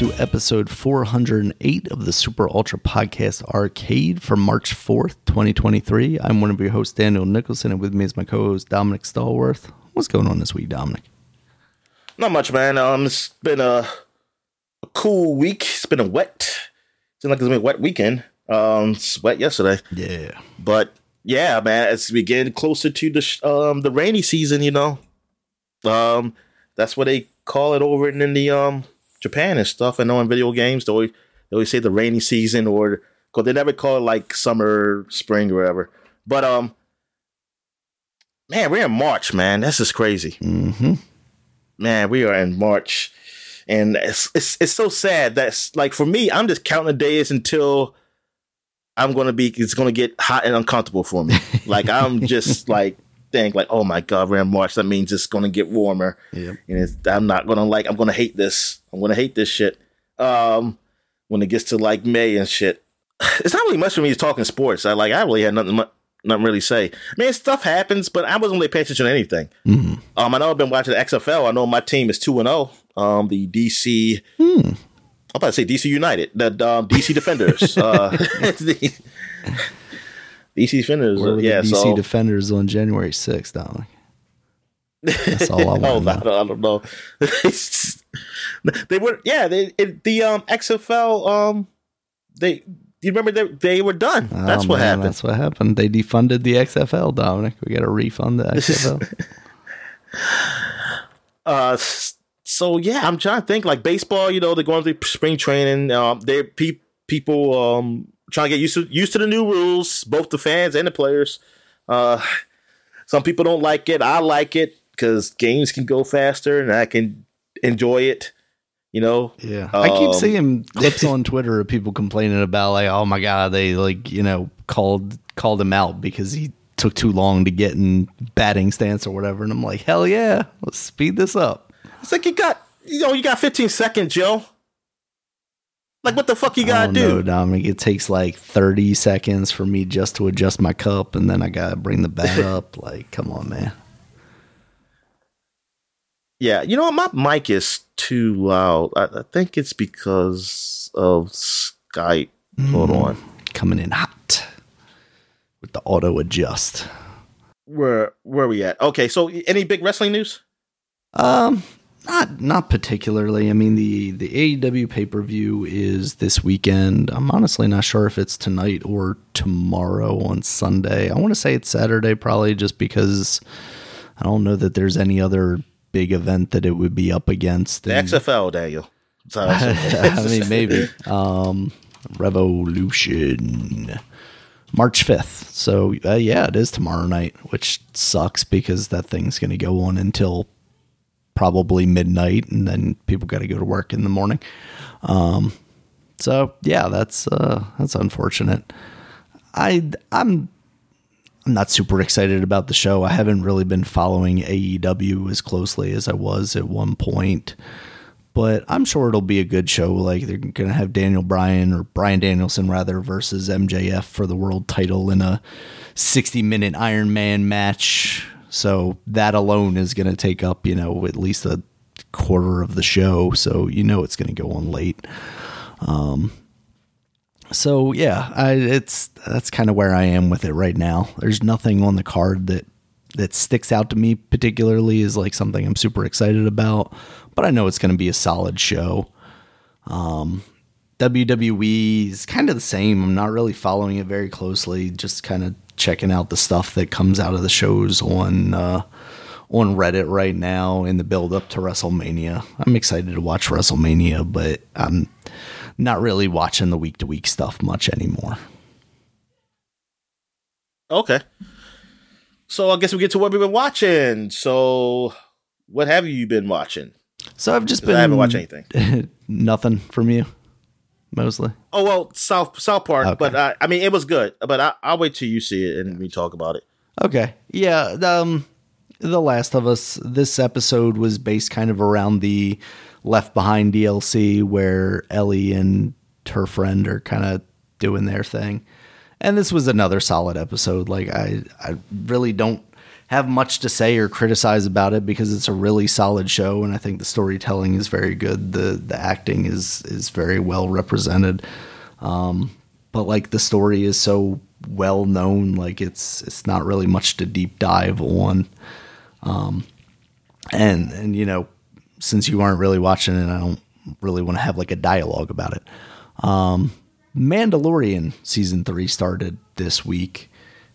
to episode 408 of the Super Ultra Podcast Arcade for March 4th, 2023. I'm one of your hosts, Daniel Nicholson, and with me is my co host, Dominic Stallworth. What's going on this week, Dominic? Not much, man. Um, it's been a, a cool week. It's been a wet, It seems like it's been a wet weekend. Um, it's wet yesterday. Yeah. But yeah, man, as we get closer to the sh- um the rainy season, you know, um, that's what they call it over in the um Japan and stuff. I know in video games they always, they always say the rainy season or because they never call it like summer, spring, or whatever. But um, man, we're in March, man. This is crazy. Mm-hmm. Man, we are in March, and it's it's it's so sad. That's like for me, I'm just counting the days until I'm gonna be. It's gonna get hot and uncomfortable for me. like I'm just like think like, oh my god, we're in March. That means it's gonna get warmer. Yep. And it's, I'm not gonna like. I'm gonna hate this. I'm gonna hate this shit. Um, when it gets to like May and shit, it's not really much for me talking sports. I like. I really had nothing. Nothing really say. I mean, stuff happens, but I wasn't really paying attention to anything. Mm. Um, I know I've been watching the XFL. I know my team is two and zero. Um, the DC. Hmm. I'm about to say DC United, the um, DC Defenders. uh, the DC Defenders. Where yeah, the DC so Defenders on January 6th, Dominic? That's all I want oh, I don't, I don't know. they were, yeah. They it, the um XFL. Um, they. Do you remember they they were done? Oh, That's what man, happened. That's what happened. They defunded the XFL, Dominic. We got to refund the XFL. Uh, so yeah, I'm trying to think like baseball. You know, they're going through spring training. Um, they pe- people um trying to get used to used to the new rules, both the fans and the players. Uh, some people don't like it. I like it because games can go faster and I can enjoy it. You know, Yeah, I keep Um, seeing clips on Twitter of people complaining about like, oh my god, they like you know called called him out because he took too long to get in batting stance or whatever, and I'm like, hell yeah, let's speed this up. it's like you got you know you got 15 seconds, Joe. Like what the fuck you gotta do? know, Dominic. It takes like 30 seconds for me just to adjust my cup, and then I gotta bring the bat up. Like, come on, man. Yeah, you know what? My mic is too loud. I, I think it's because of Skype. Hold Mm. on. Coming in hot with the auto adjust. Where where are we at? Okay, so any big wrestling news? Um, not not particularly. I mean the the AEW pay per view is this weekend. I'm honestly not sure if it's tonight or tomorrow on Sunday. I want to say it's Saturday, probably just because I don't know that there's any other big event that it would be up against. The And- XFL, Daniel. So- I mean, maybe. Um, Revolution, March 5th. So, uh, yeah, it is tomorrow night, which sucks because that thing's going to go on until probably midnight, and then people got to go to work in the morning. Um, so, yeah, that's uh, that's unfortunate. I I'm I'm not super excited about the show. I haven't really been following AEW as closely as I was at one point but I'm sure it'll be a good show. Like they're gonna have Daniel Bryan or Bryan Danielson rather versus MJF for the world title in a 60 minute Iron Man match. So that alone is gonna take up you know at least a quarter of the show. So you know it's gonna go on late. Um. So yeah, I, it's that's kind of where I am with it right now. There's nothing on the card that that sticks out to me particularly as like something I'm super excited about, but I know it's going to be a solid show. Um, WWE is kind of the same. I'm not really following it very closely, just kind of checking out the stuff that comes out of the shows on uh, on Reddit right now in the build up to WrestleMania. I'm excited to watch WrestleMania, but I'm not really watching the week to week stuff much anymore. okay. So I guess we get to what we've been watching. So what have you been watching? So I've just been I haven't watched anything. nothing from you, mostly. Oh well, South South Park, Okay. but I, I mean it was good. But I, I'll wait till you see it and we talk about it. Okay. Yeah. Um, The Last of Us, this episode was based kind of around the Left Behind DLC where Ellie and her friend are kind of doing their thing. And this was another solid episode. Like I, I really don't have much to say or criticize about it because it's a really solid show, and I think the storytelling is very good. the The acting is is very well represented, um, but like the story is so well known, like it's it's not really much to deep dive on. Um, and and you know, since you aren't really watching it, I don't really want to have like a dialogue about it. Um, Mandalorian season three started this week.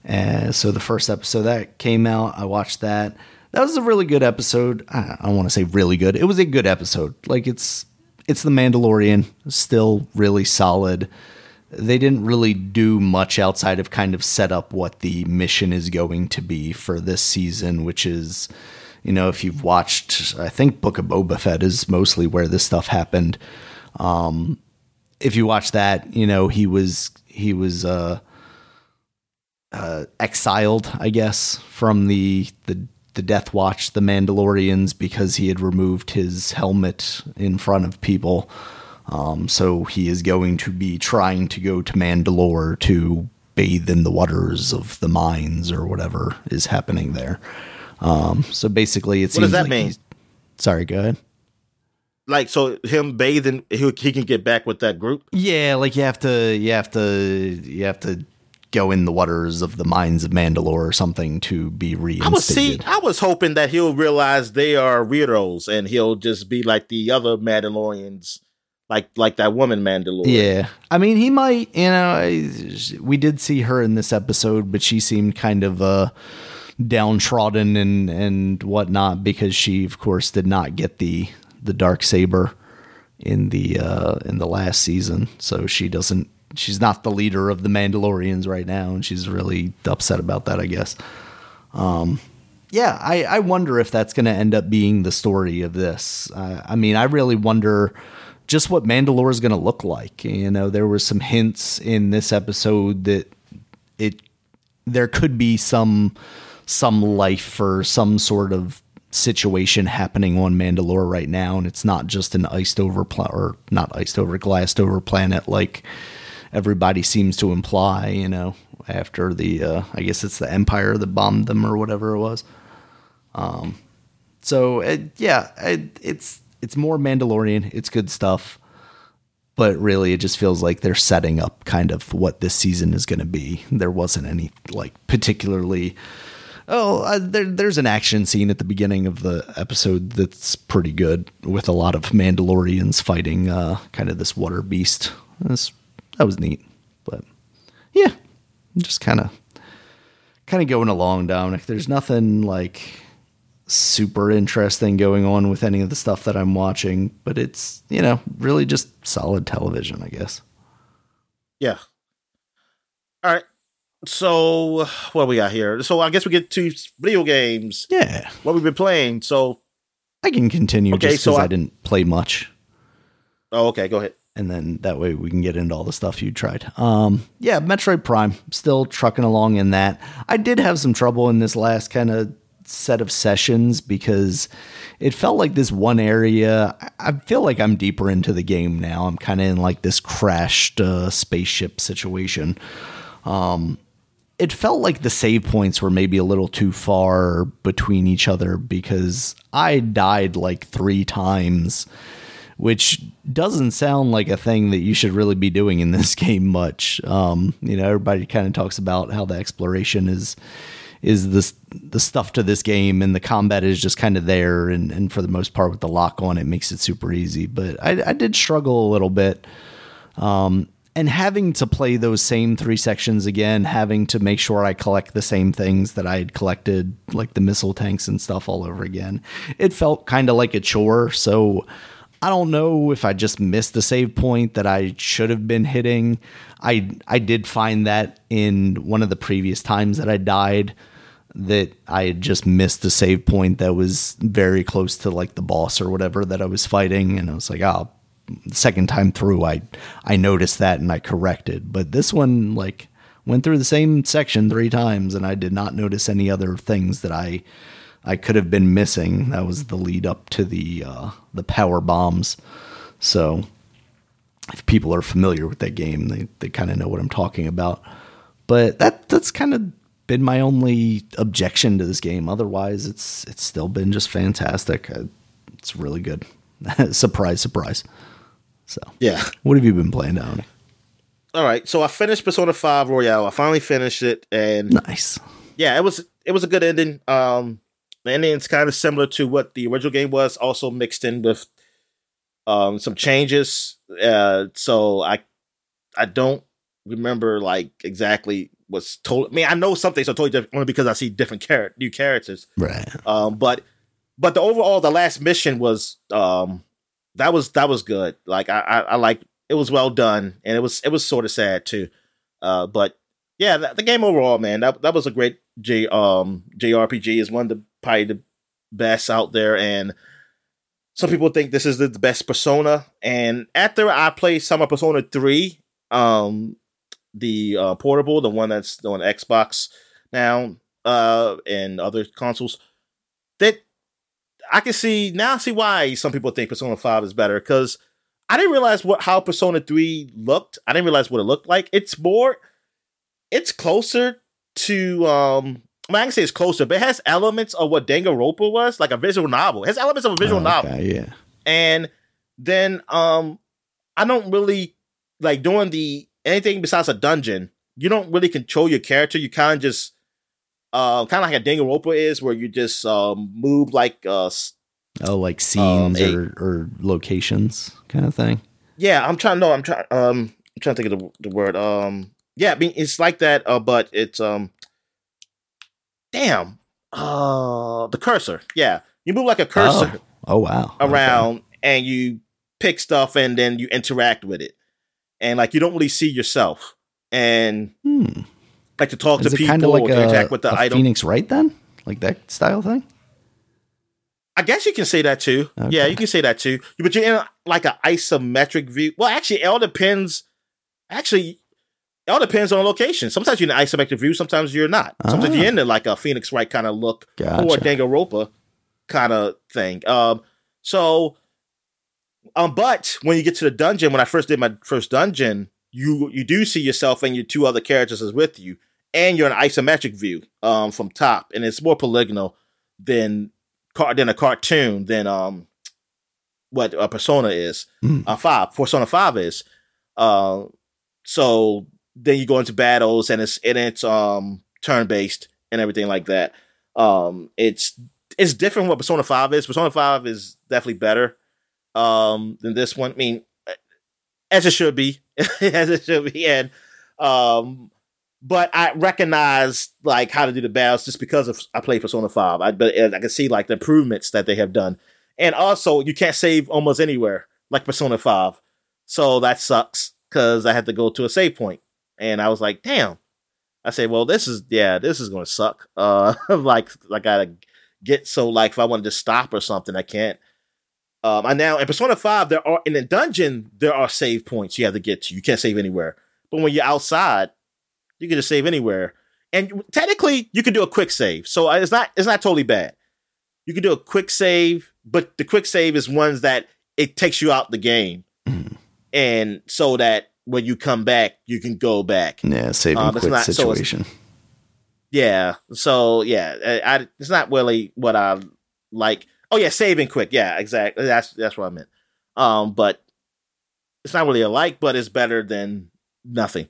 And so the first episode that came out, I watched that. That was a really good episode. I don't want to say really good. It was a good episode. Like it's it's the Mandalorian, still really solid. They didn't really do much outside of kind of set up what the mission is going to be for this season, which is, you know, if you've watched, I think Book of Boba Fett is mostly where this stuff happened. Um, if you watch that, you know he was he was uh, uh, exiled, I guess, from the the the Death Watch, the Mandalorians, because he had removed his helmet in front of people. Um, so he is going to be trying to go to Mandalore to bathe in the waters of the mines or whatever is happening there. Um, so basically, it what does that like mean? Sorry, go ahead. Like so, him bathing, he, he can get back with that group. Yeah, like you have to, you have to, you have to go in the waters of the mines of Mandalore or something to be reinstated. I was see, I was hoping that he'll realize they are weirdos and he'll just be like the other Mandalorians, like like that woman Mandalorian. Yeah, I mean, he might. You know, we did see her in this episode, but she seemed kind of uh, downtrodden and and whatnot because she, of course, did not get the the dark saber in the uh, in the last season, so she doesn't. She's not the leader of the Mandalorians right now, and she's really upset about that. I guess. Um, yeah, I, I wonder if that's going to end up being the story of this. Uh, I mean, I really wonder just what Mandalore is going to look like. You know, there were some hints in this episode that it there could be some some life or some sort of situation happening on Mandalore right now, and it's not just an iced over pla- or not iced over, glassed over planet like everybody seems to imply. You know, after the uh, I guess it's the Empire that bombed them or whatever it was. Um, so it, yeah, it, it's it's more Mandalorian. It's good stuff, but really, it just feels like they're setting up kind of what this season is going to be. There wasn't any like particularly Oh, uh, there, there's an action scene at the beginning of the episode that's pretty good with a lot of Mandalorians fighting uh, kind of this water beast. That's, that was neat, but yeah, just kind of kind of going along, Dominic. There's nothing like super interesting going on with any of the stuff that I'm watching, but it's you know really just solid television, I guess. Yeah. All right so what we got here? So I guess we get to video games. Yeah, what we've been playing. So I can continue. Okay, just so I, I, didn't play much. Oh, okay. Go ahead. And then that way we can get into all the stuff you tried. Um, yeah, Metroid Prime still trucking along in that. I did have some trouble in this last kind of set of sessions because it felt like this one area. I feel like I'm deeper into the game now. I'm kind of in like this crashed uh, spaceship situation. Um, it felt like the save points were maybe a little too far between each other because I died like three times, which doesn't sound like a thing that you should really be doing in this game much. Um, you know, everybody kind of talks about how the exploration is is this the stuff to this game and the combat is just kind of there and, and for the most part with the lock on it makes it super easy. But I, I did struggle a little bit. Um, and having to play those same three sections again, having to make sure I collect the same things that I had collected, like the missile tanks and stuff, all over again, it felt kind of like a chore. So I don't know if I just missed the save point that I should have been hitting. I I did find that in one of the previous times that I died that I had just missed the save point that was very close to like the boss or whatever that I was fighting and I was like, "Oh, second time through I I noticed that and I corrected. But this one like went through the same section three times and I did not notice any other things that I I could have been missing. That was the lead up to the uh, the power bombs. So if people are familiar with that game, they, they kind of know what I'm talking about. But that that's kind of been my only objection to this game. Otherwise, it's it's still been just fantastic. It's really good. surprise, surprise. So, Yeah. what have you been playing down? All right. So I finished Persona 5 Royal. I finally finished it and Nice. yeah, it was it was a good ending. Um the ending's kind of similar to what the original game was, also mixed in with um some changes. Uh so I I don't remember like exactly what's told. I mean, I know something's totally different only because I see different char- new characters. Right. Um, but but the overall the last mission was um that was that was good. Like I I, I like it was well done and it was it was sort of sad too. Uh, but yeah, the, the game overall, man, that that was a great J um JRPG. is one of the probably the best out there and. Some people think this is the best Persona, and after I played some of Persona Three, um, the uh, portable, the one that's on Xbox now, uh, and other consoles, that I can see now. I see why some people think Persona Five is better because I didn't realize what how Persona Three looked. I didn't realize what it looked like. It's more, it's closer to um. I, mean, I can say it's closer, but it has elements of what Danganronpa was, like a visual novel. It has elements of a visual Oh, novel yeah. and then um i don't really like doing the anything besides a dungeon you don't really control your character you kind of just uh kind of like a Danganronpa is where you just um move like uh Oh, like scenes a- or, or locations kind of thing. yeah i'm trying to no i'm trying um i'm trying to think of the, the word um yeah i mean it's like that uh but it's um damn uh the cursor yeah you move like a cursor Oh, oh wow. Okay. around and you pick stuff and then you interact with it. And like you don't really see yourself. And Hmm. like to talk Is to people like to a, interact with the a item. Phoenix Wright then? Like that style thing? I guess you can say that too. Okay. Yeah, you can say that too. But you're in like an isometric view. Well, actually, it all depends. Actually, it all depends on location. Sometimes you're in an isometric view. Sometimes you're not. Sometimes Ah. you're in the, like a Phoenix Wright kind of look or a Gotcha. Danganronpa kind of thing. Um, so, um, but when you get to the dungeon, when I first did my first dungeon, you you do see yourself and your two other characters is with you, and you're in an isometric view, um, from top, and it's more polygonal than car than a cartoon than um what a persona is Hmm. uh, five persona five is uh so then you go into battles and it's and it's um turn based and everything like that. Um it's it's different what persona 5 is. Persona 5 is definitely better um than this one. I mean as it should be as it should be and um but I recognize like how to do the battles just because of I play Persona Five. I but I can see like the improvements that they have done, and also you can't save almost anywhere like Persona Five, so that sucks because I had to go to a save point, and I was like, damn. I said, well, this is yeah, this is gonna suck. Uh, like I gotta get so like if I wanted to stop or something, I can't. Um, I now in Persona Five there are in the dungeon there are save points you have to get to. You can't save anywhere, but when you're outside you can just save anywhere. And technically, you can do a quick save, so uh, it's not it's not totally bad. You can do a quick save, but the quick save is ones that it takes you out the game, Mhm. and so that when you come back, you can go back. Yeah, saving Um, it's quick not- so situation. Yeah, so yeah, I, I, it's not really what I like. Oh yeah, saving quick. Yeah, exactly. That's that's what I meant. Um, but it's not really a like, but it's better than nothing.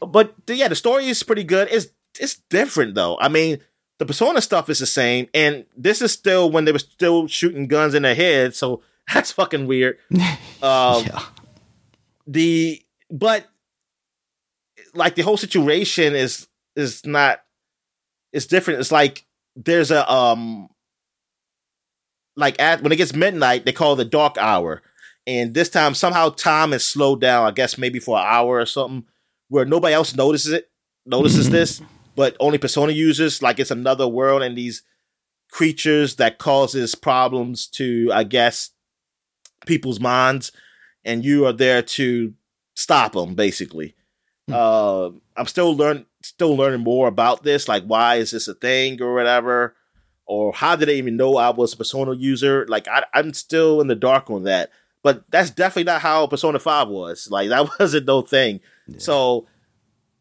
But the- yeah, the story is pretty good. It's it's different though. I mean, the Persona stuff is the same, and this is still when they were still shooting guns in their head. So that's fucking weird. Um, yeah. The but like the whole situation is is not it's different. It's like there's a um like at when it gets midnight they call it the dark hour. And this time somehow time is slowed down i guess maybe for an hour or something where nobody else notices it notices Mhm. this but only persona users. Like it's another world and these creatures that causes problems to i guess people's minds and you are there to stop them basically Hmm. uh, i'm still learn still learning more about this like why is this a thing or whatever or how did they even know i was a persona user like I, i'm still in the dark on that but that's definitely not how persona 5 was like that wasn't no thing Yeah. so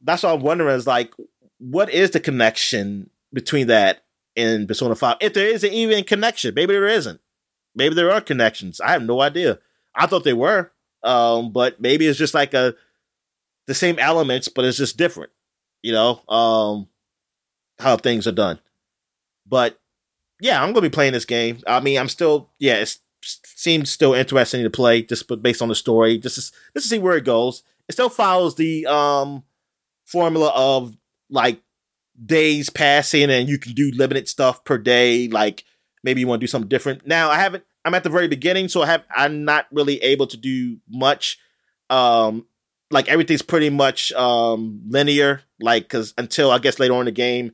that's what i'm wondering is like what is the connection between that and Persona 5? If there isn't even connection, maybe there isn't. Maybe there are connections. I have no idea. I thought they were. Um, but maybe it's just like a the same elements, but it's just different. You know, um, how things are done. But yeah, I'm gonna be playing this game. I mean, I'm still yeah, it seems still interesting to play just based on the story, just to, just to see where it goes. It still follows the um formula of like days passing and you can do limited stuff per day. Like maybe you want to do something different. Now I haven't. I'm at the very beginning, so I have. I'm not really able to do much. Um, like everything's pretty much um linear. Like because until I guess later on in the game,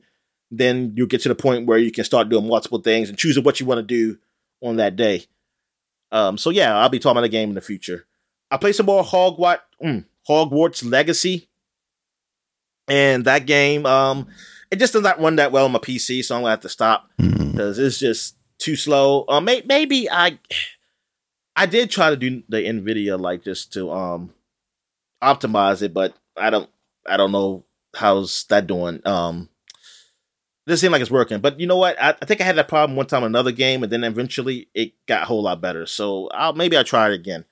then you get to the point where you can start doing multiple things and choosing what you want to do on that day. Um, so yeah, I'll be talking about the game in the future. I play some more Hogwarts, mm, Hogwarts Legacy, and that game, um, it just does not run that well on my PC, so I'm gonna have to stop because mm. it's just too slow. Um, may- maybe I, I did try to do the Nvidia like just to um optimize it, but I don't, I don't know how's that doing. Um, doesn't like it's working. But you know what? I, I, think I had that problem one time in another game, and then eventually it got a whole lot better. So I'll maybe I'll try it again.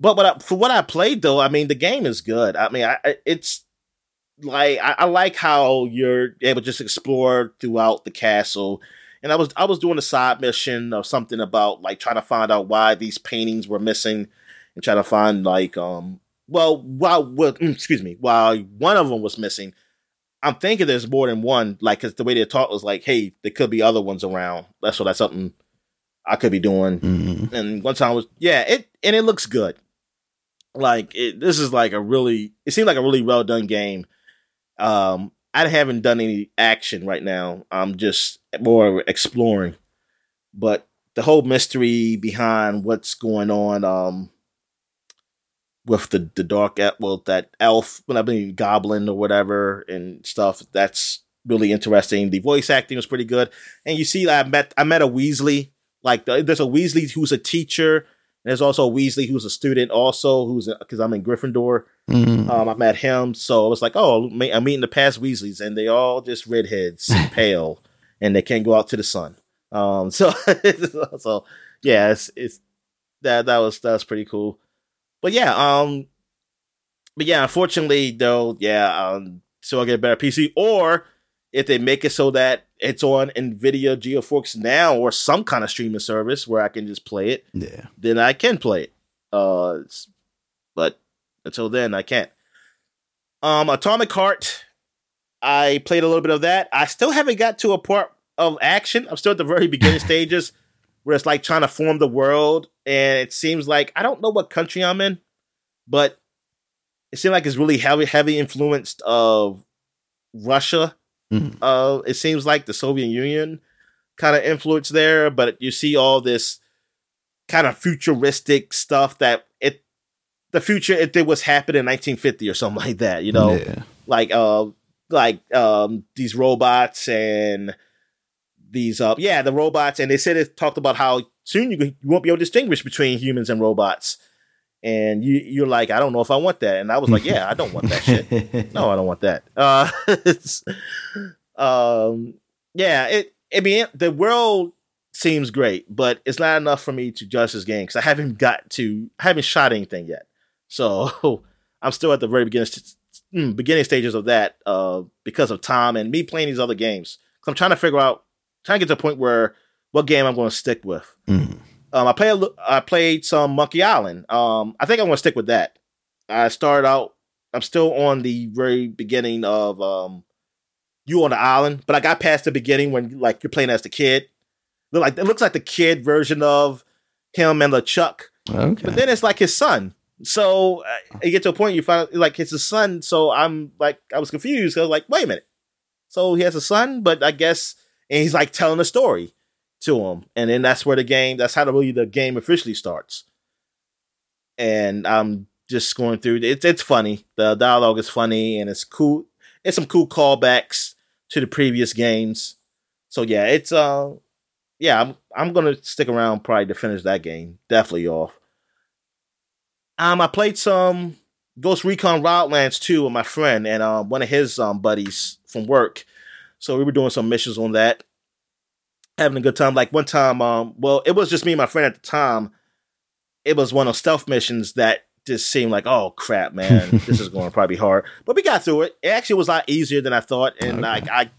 But what I, for what I played though, I mean the game is good. I mean I, it's like I, I like how you're able to just explore throughout the castle. And I was I was doing a side mission or something about like trying to find out why these paintings were missing and trying to find like um well while well, mm, excuse me while one of them was missing I'm thinking there's more than one, like, cause the way they talk was like, hey, there could be other ones around. That's what that's something I could be doing. Mm-hmm. And one time was, yeah, it, and it looks good. Like, it, this is like a really, it seemed like a really well done game. Um, I haven't done any action right now. I'm just more exploring. But the whole mystery behind what's going on, um, with the the dark well that elf when I mean goblin or whatever and stuff. That's really interesting. The voice acting was pretty good, and you see, I met I met a Weasley. Like there's a Weasley who's a teacher. And there's also a Weasley who's a student, also who's because I'm in Gryffindor. Mm-hmm. Um, I met him, so I was like, oh, I'm meeting the past Weasleys, and they all just redheads, pale, and they can't go out to the sun. Um, so so yeah, it's, it's that that was that's pretty cool but yeah, um, but yeah, unfortunately though, yeah, um, so I get a better PC, or if they make it so that it's on Nvidia GeForce now or some kind of streaming service where I can just play it, yeah, then I can play it. Uh, but until then, I can't. Um, Atomic Heart, I played a little bit of that. I still haven't got to a part of action. I'm still at the very beginning stages where it's like trying to form the world and it seems like I don't know what country I'm in, but it seems like it's really heavy, heavy influenced of Russia. Mm-hmm. Uh, it seems like the Soviet Union kind of influence there, but you see all this kind of futuristic stuff that it the future if it was happening in 1950 or something like that, you know, yeah. like uh like um these robots and these uh yeah the robots and they said it talked about how soon you, you won't be able to distinguish between humans and robots. And you you're like, I don't know if I want that. And I was like, Yeah, I don't want that shit. No, I don't want that. Uh, um, yeah, it. I mean, the world seems great, but it's not enough for me to judge this game because I haven't got to, I haven't shot anything yet. So I'm still at the very beginning beginning stages of that uh, because of time and me playing these other games. Because I'm trying to figure out, trying to get to a point where what game I'm going to stick with. Mm. Um, I played I played some Monkey Island. Um, I think I'm going to stick with that. I started out. I'm still on the very beginning of um, you on the island, but I got past the beginning when like you're playing as the kid. Look like it looks like the kid version of him and LeChuck. Okay. But then it's like his son. So uh, you get to a point you find like it's his son. So I'm like I was confused. I was like, wait a minute. So he has a son, but I guess and he's like telling a story to him, and then that's where the game. That's how the really the game officially starts. And I'm just going through. It's it's funny. The dialogue is funny, and it's cool. It's some cool callbacks to the previous games. So yeah, it's uh, yeah, I'm I'm gonna stick around probably to finish that game. Definitely off. Um, I played some Ghost Recon Wildlands 2 with my friend and um, one of his um, buddies from work. So we were doing some missions on that, having a good time. Like one time, um, well, it was just me and my friend at the time. It was one of stealth missions that just seemed like, oh crap, man, this is going to probably be hard. But we got through it. It actually was a lot easier than I thought, and Okay. like I,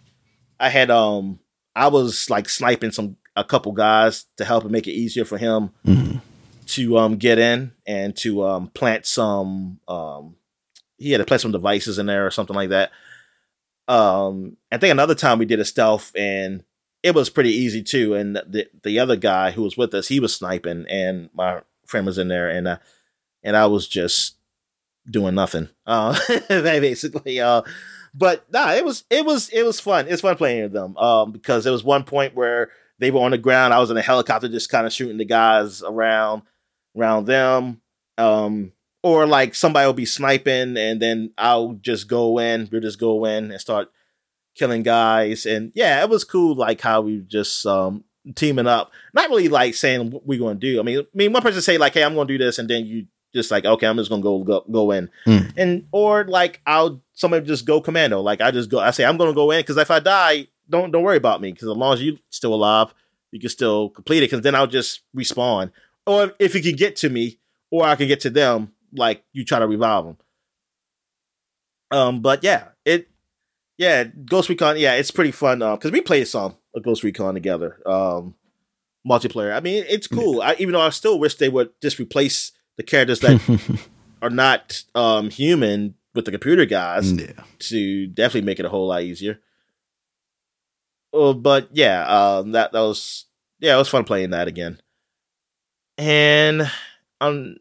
I had um, I was like sniping some a couple guys to help and make it easier for him Mhm. To um get in and to um plant some um he had to plant some devices in there or something like that. Um I think another time we did a stealth and it was pretty easy too. And the the other guy who was with us, he was sniping and my friend was in there and uh and I was just doing nothing. Uh basically uh but nah, it was it was it was fun. It's fun playing with them. Um because there was one point where they were on the ground. I was in a helicopter just kind of shooting the guys around around them. Um or like somebody will be sniping and then I'll just go in, we'll just go in and start killing guys. And yeah, it was cool like how we just um teaming up. Not really like saying what we're gonna do. I mean I mean one person say like, hey, I'm gonna do this, and then you just like, okay, I'm just gonna go go, go in. Mm. And or like I'll somebody just go commando. Like I just go I say I'm gonna go in because if I die, don't don't worry about me. Because as long as you still alive, you can still complete it. Because then I'll just respawn. Or if you can get to me, or I can get to them, like you try to revive them. Um, but yeah, it, yeah, Ghost Recon, yeah, it's pretty fun. Um, because we played some of Ghost Recon together. Um, multiplayer. I mean, it's cool. I, even though I still wish they would just replace the characters that are not um human with the computer guys yeah. to definitely make it a whole lot easier. Uh, but yeah, um, that that was yeah, it was fun playing that again. And um,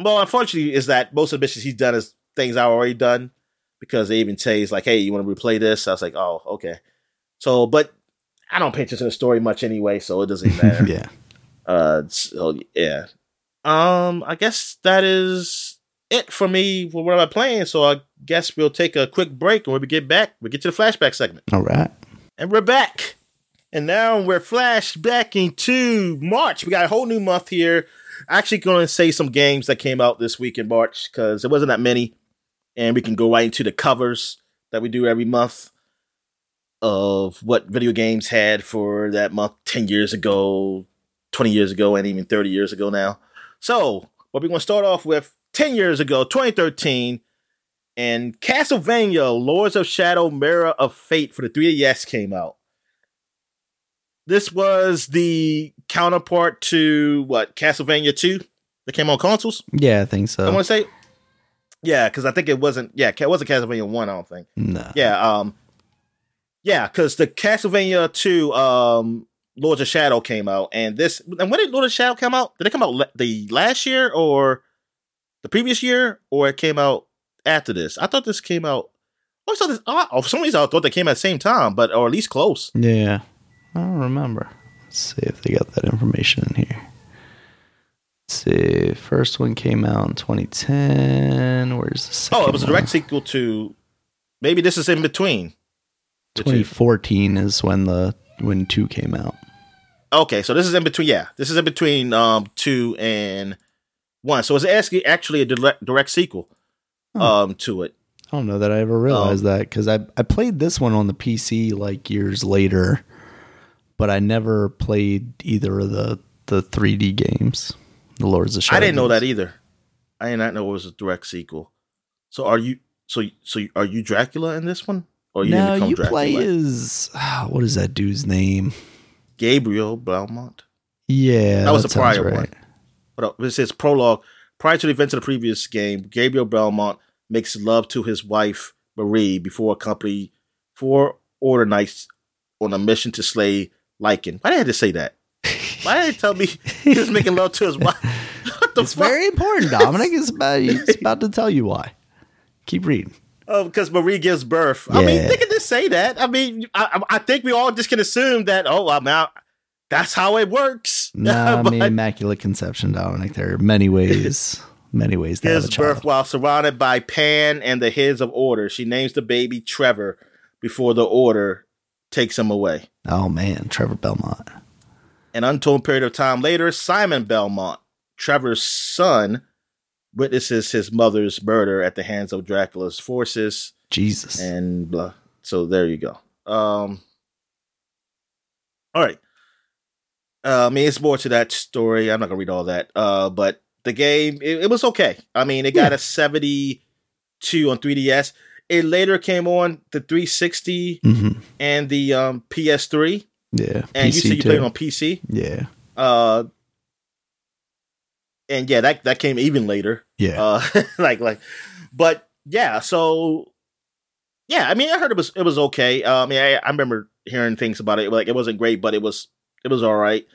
well, unfortunately, is that most of the missions he's done is things I've already done because they even say he's like, "Hey, you want to replay this?" I was like, "Oh, okay." So, but I don't pay attention to the story much anyway, so it doesn't matter. yeah. Uh, so yeah. Um, I guess that is it for me for what am I'm playing. So I guess we'll take a quick break, and when we get back, we get to the flashback segment, All right. and we're back. And now we're flashbacking to March. We got a whole new month here. Actually, going to say some games that came out this week in March because there wasn't that many, and we can go right into the covers that we do every month of what video games had for that month 10 years ago, 20 years ago, and even 30 years ago now. So, what we're going to start off with 10 years ago, 2013, and Castlevania Lords of Shadow Mirror of Fate for the 3DS came out. This was the counterpart to what Castlevania 2 that came on consoles. Yeah, I think so. I want to say, yeah, because I think it wasn't. Yeah, it wasn't Castlevania 1. I don't think. no. Yeah, um, yeah, because the Castlevania 2, um, Lords of Shadow came out, and this. And when did Lord of Shadow come out? Did it come out le- the last year or the previous year, or it came out after this? I thought this came out. I thought this. Oh, for some reason, I thought they came at the same time, but or at least close. Yeah. I don't remember. Let's see if they got that information in here. Let's see. First one came out in 2010. Where's the second Oh, it was a one? direct sequel to. Maybe this is in between. the two. 2014 is when the when 2 came out. Okay, so this is in between. Yeah, this is in between um two and one. So it's actually actually a direct, direct sequel Oh. um to it. I don't know that I ever realized Um, that because I I played this one on the PC like years later, but I never played either of the the 3D games, the Lords of Shadow. I didn't know that either. I did not know it was a direct sequel. So are you? So so are you Dracula in this one, or you no, you Dracula? play as what is that dude's name? Gabriel Belmont. Yeah, That was the sounds prior one. But uh, it says prologue. Prior to the events of the previous game, Gabriel Belmont makes love to his wife Marie before accompanying four Order Knights on a mission to slay Lycan. Why did I have to say that? Why did they tell me he was making love to his wife? what the It's fuck? very important, Dominic. It's about, it's about to tell you why. Keep reading. Oh, because Marie gives birth. I mean, they can just say that. I mean, I, I think we all just can assume that. Oh, I'm out. That's how it works. No, I mean immaculate conception, Dominic. There are many ways, many ways to gives birth while surrounded by Pan and the heads of Order. She names the baby Trevor before the Order takes him away. Oh man, Trevor Belmont. An untold period of time later, Simon Belmont, Trevor's son, witnesses his mother's murder at the hands of Dracula's forces. Jesus. and blah. So there you go. Um, all right. Uh, I mean, it's more to that story. I'm not gonna read all that. Uh, but the game, it, it was okay. I mean, it got Yeah. a 72 on 3DS. It later came on the 360 hmm and the um, PS3. Yeah. And you PC said you too. played it on PC. Yeah. Uh, and yeah, that that came even later. Yeah. Uh, like like, but yeah. So yeah, I mean, I heard it was it was okay. Uh, I mean, I, I remember hearing things about it. Like it wasn't great, but it was it was all right.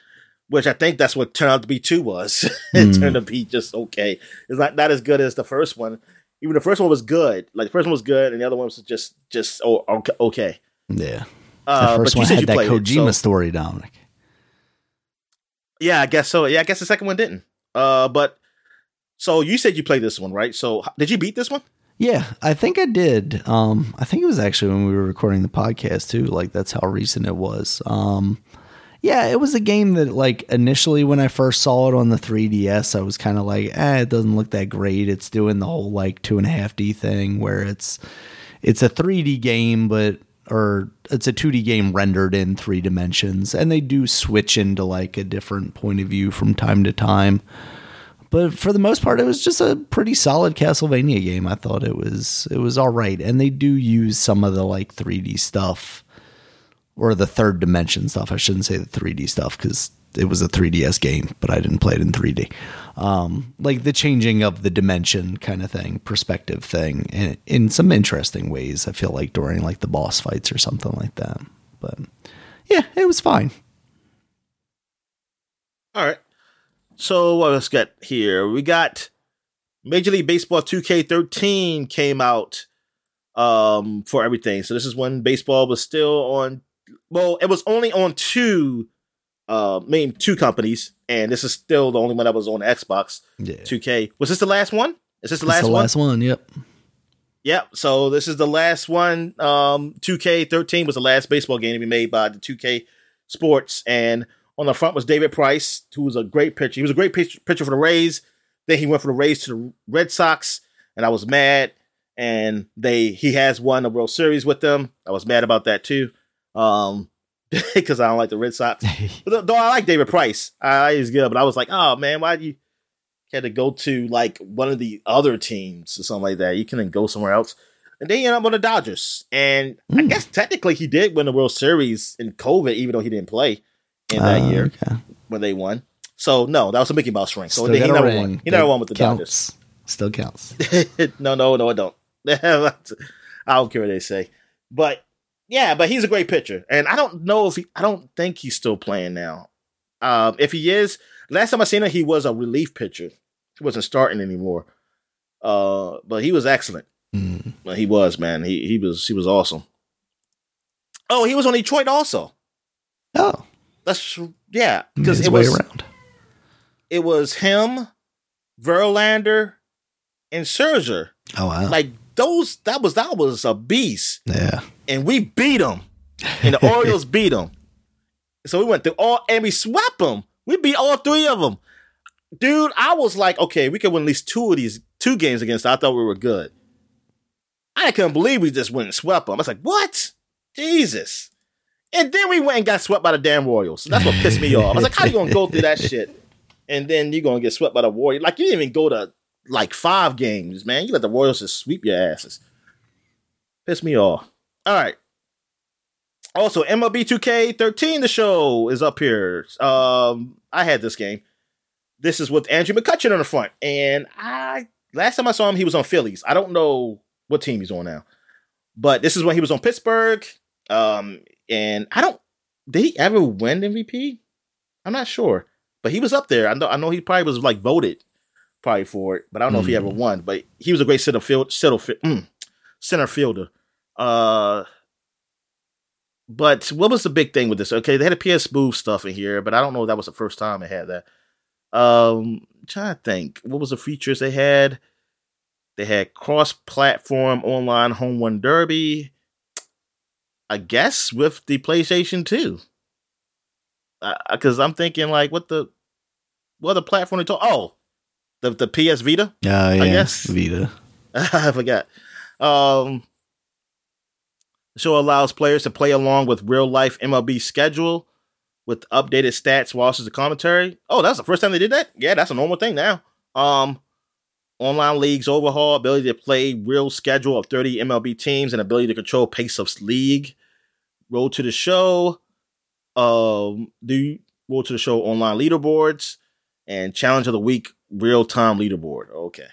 Which I think that's what turned out to be two was. it Mm. turned out to be just okay. It's not not as good as the first one. Even the first one was good. Like the first one was good, and the other one was just just oh, okay. yeah. Uh, the first but you one said had you that played it, Kojima so- story, Dominic. Yeah, I guess so. Yeah, I guess the second one didn't. Uh, but so you said you played this one, right? So did you beat this one? Yeah, I think I did. Um, I think it was actually when we were recording the podcast too. Like that's how recent it was. Um, yeah, it was a game that like initially when I first saw it on the 3DS, I was kind of like, eh, it doesn't look that great. It's doing the whole like two and a half D thing where it's it's a 3D game, but or it's a 2D game rendered in three dimensions, and they do switch into like a different point of view from time to time but for the most part it was just a pretty solid castlevania game i thought it was it was all right and they do use some of the like 3d stuff or the third dimension stuff i shouldn't say the 3d stuff because it was a 3ds game but i didn't play it in 3d um, like the changing of the dimension kind of thing perspective thing in, in some interesting ways i feel like during like the boss fights or something like that but yeah it was fine All right. So what else got here? We got Major League Baseball 2K13 came out um for everything. So this is when baseball was still on well, it was only on two uh main two companies, and this is still the only one that was on Xbox yeah 2K. Was this the last one? Is this the It's last the one? last one yep Yep. So this is the last one. Um, 2K13 was the last baseball game to be made by the 2K Sports, and on the front was David Price, who was a great pitcher. He was a great pitch- pitcher for the Rays. Then he went from the Rays to the Red Sox, and I was mad. And they he has won a World Series with them. I was mad about that too, um, because I don't like the Red Sox. But though I like David Price, I he's good. But I was like, oh man, why do you had to go to like one of the other teams or something like that? You couldn't go somewhere else. And then he ended up on the Dodgers. And I Hmm. guess technically he did win the World Series in COVID, even though he didn't play in that Oh, year okay. when they won. So no, that was a Mickey Mouse ring. So he never ring. won. He never won with the counts. Still counts. No, no, no, I don't. I don't care what they say. But yeah, but he's a great pitcher. And I don't know if he I don't think he's still playing now. Um, if he is, last time I seen him, he was a relief pitcher. He wasn't starting anymore. Uh, but he was excellent. Mm. Well, he was, man. He he was he was awesome. Oh, he was on Detroit also. Oh, That's yeah, because it way was around. it was him, Verlander, and Scherzer. Oh wow. Like those, that was that was a beast, yeah. and we beat them, and the Orioles beat them. So we went through all, and we swept them. We beat all three of them, dude. I was like, okay, we could win at least two of these two games against. I thought we were good. I couldn't believe we just went and swept them. I was like, what? Jesus. And then we went and got swept by the damn Royals. That's what pissed me off. I was like, how are you gonna go through that shit? And then you're gonna get swept by the Warriors. Like you didn't even go to like five games, man. You let the Royals just sweep your asses. Piss me off. All right. Also, MLB 2K13, the show is up here. Um, I had this game. This is with Andrew McCutchen on the front. And I last time I saw him, he was on Phillies. I don't know what team he's on now. But this is when he was on Pittsburgh. Um, and I don't did he ever win MVP? I'm not sure. But he was up there. I know I know he probably was like voted probably for it, but I don't know if he ever won. But he was a great center field center, mm, center fielder. Uh but what was the big thing with this? Okay, they had a PS Move stuff in here, but I don't know if that was the first time they had that. Um, trying to think, what was the features they had? They had cross-platform online home run derby. I guess with the PlayStation 2. Because I'm thinking, like, what the what the platform they talk? Oh, the the PS Vita. Oh yeah. guess. Vita. I forgot. Um, show allows players to play along with real life MLB schedule with updated stats, watches, the commentary. Oh, that's the first time they did that. Yeah, that's a normal thing now. Um, online leagues overhaul, ability to play real schedule of 30 MLB teams, and ability to control pace of league. Road to the show. Um, do road to the show online leaderboards and challenge of the week real time leaderboard. Okay,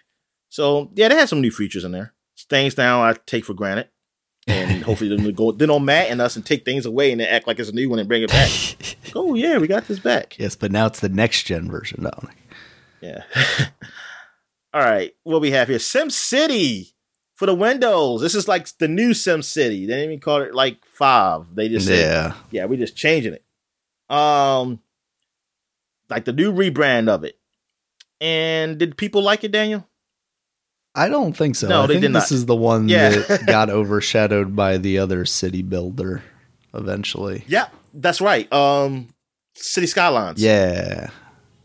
so yeah, they had some new features in there. Things now I take for granted and hopefully they don't go then on Matt and us and take things away and then act like it's a new one and bring it back. oh yeah, we got this back. Yes, but now it's the next gen version, Dominic. Yeah. All right, what we have here, Sim City for the Windows. This is like the new Sim City. They didn't even call it like five. They just said, Yeah. yeah, we just changing it. Um, like the new rebrand of it. And did people like it, Daniel? I don't think so. No, I they think did this not. is the one Yeah. that got overshadowed by the other city builder eventually. Yeah, that's right. Um, City Skylines. Yeah.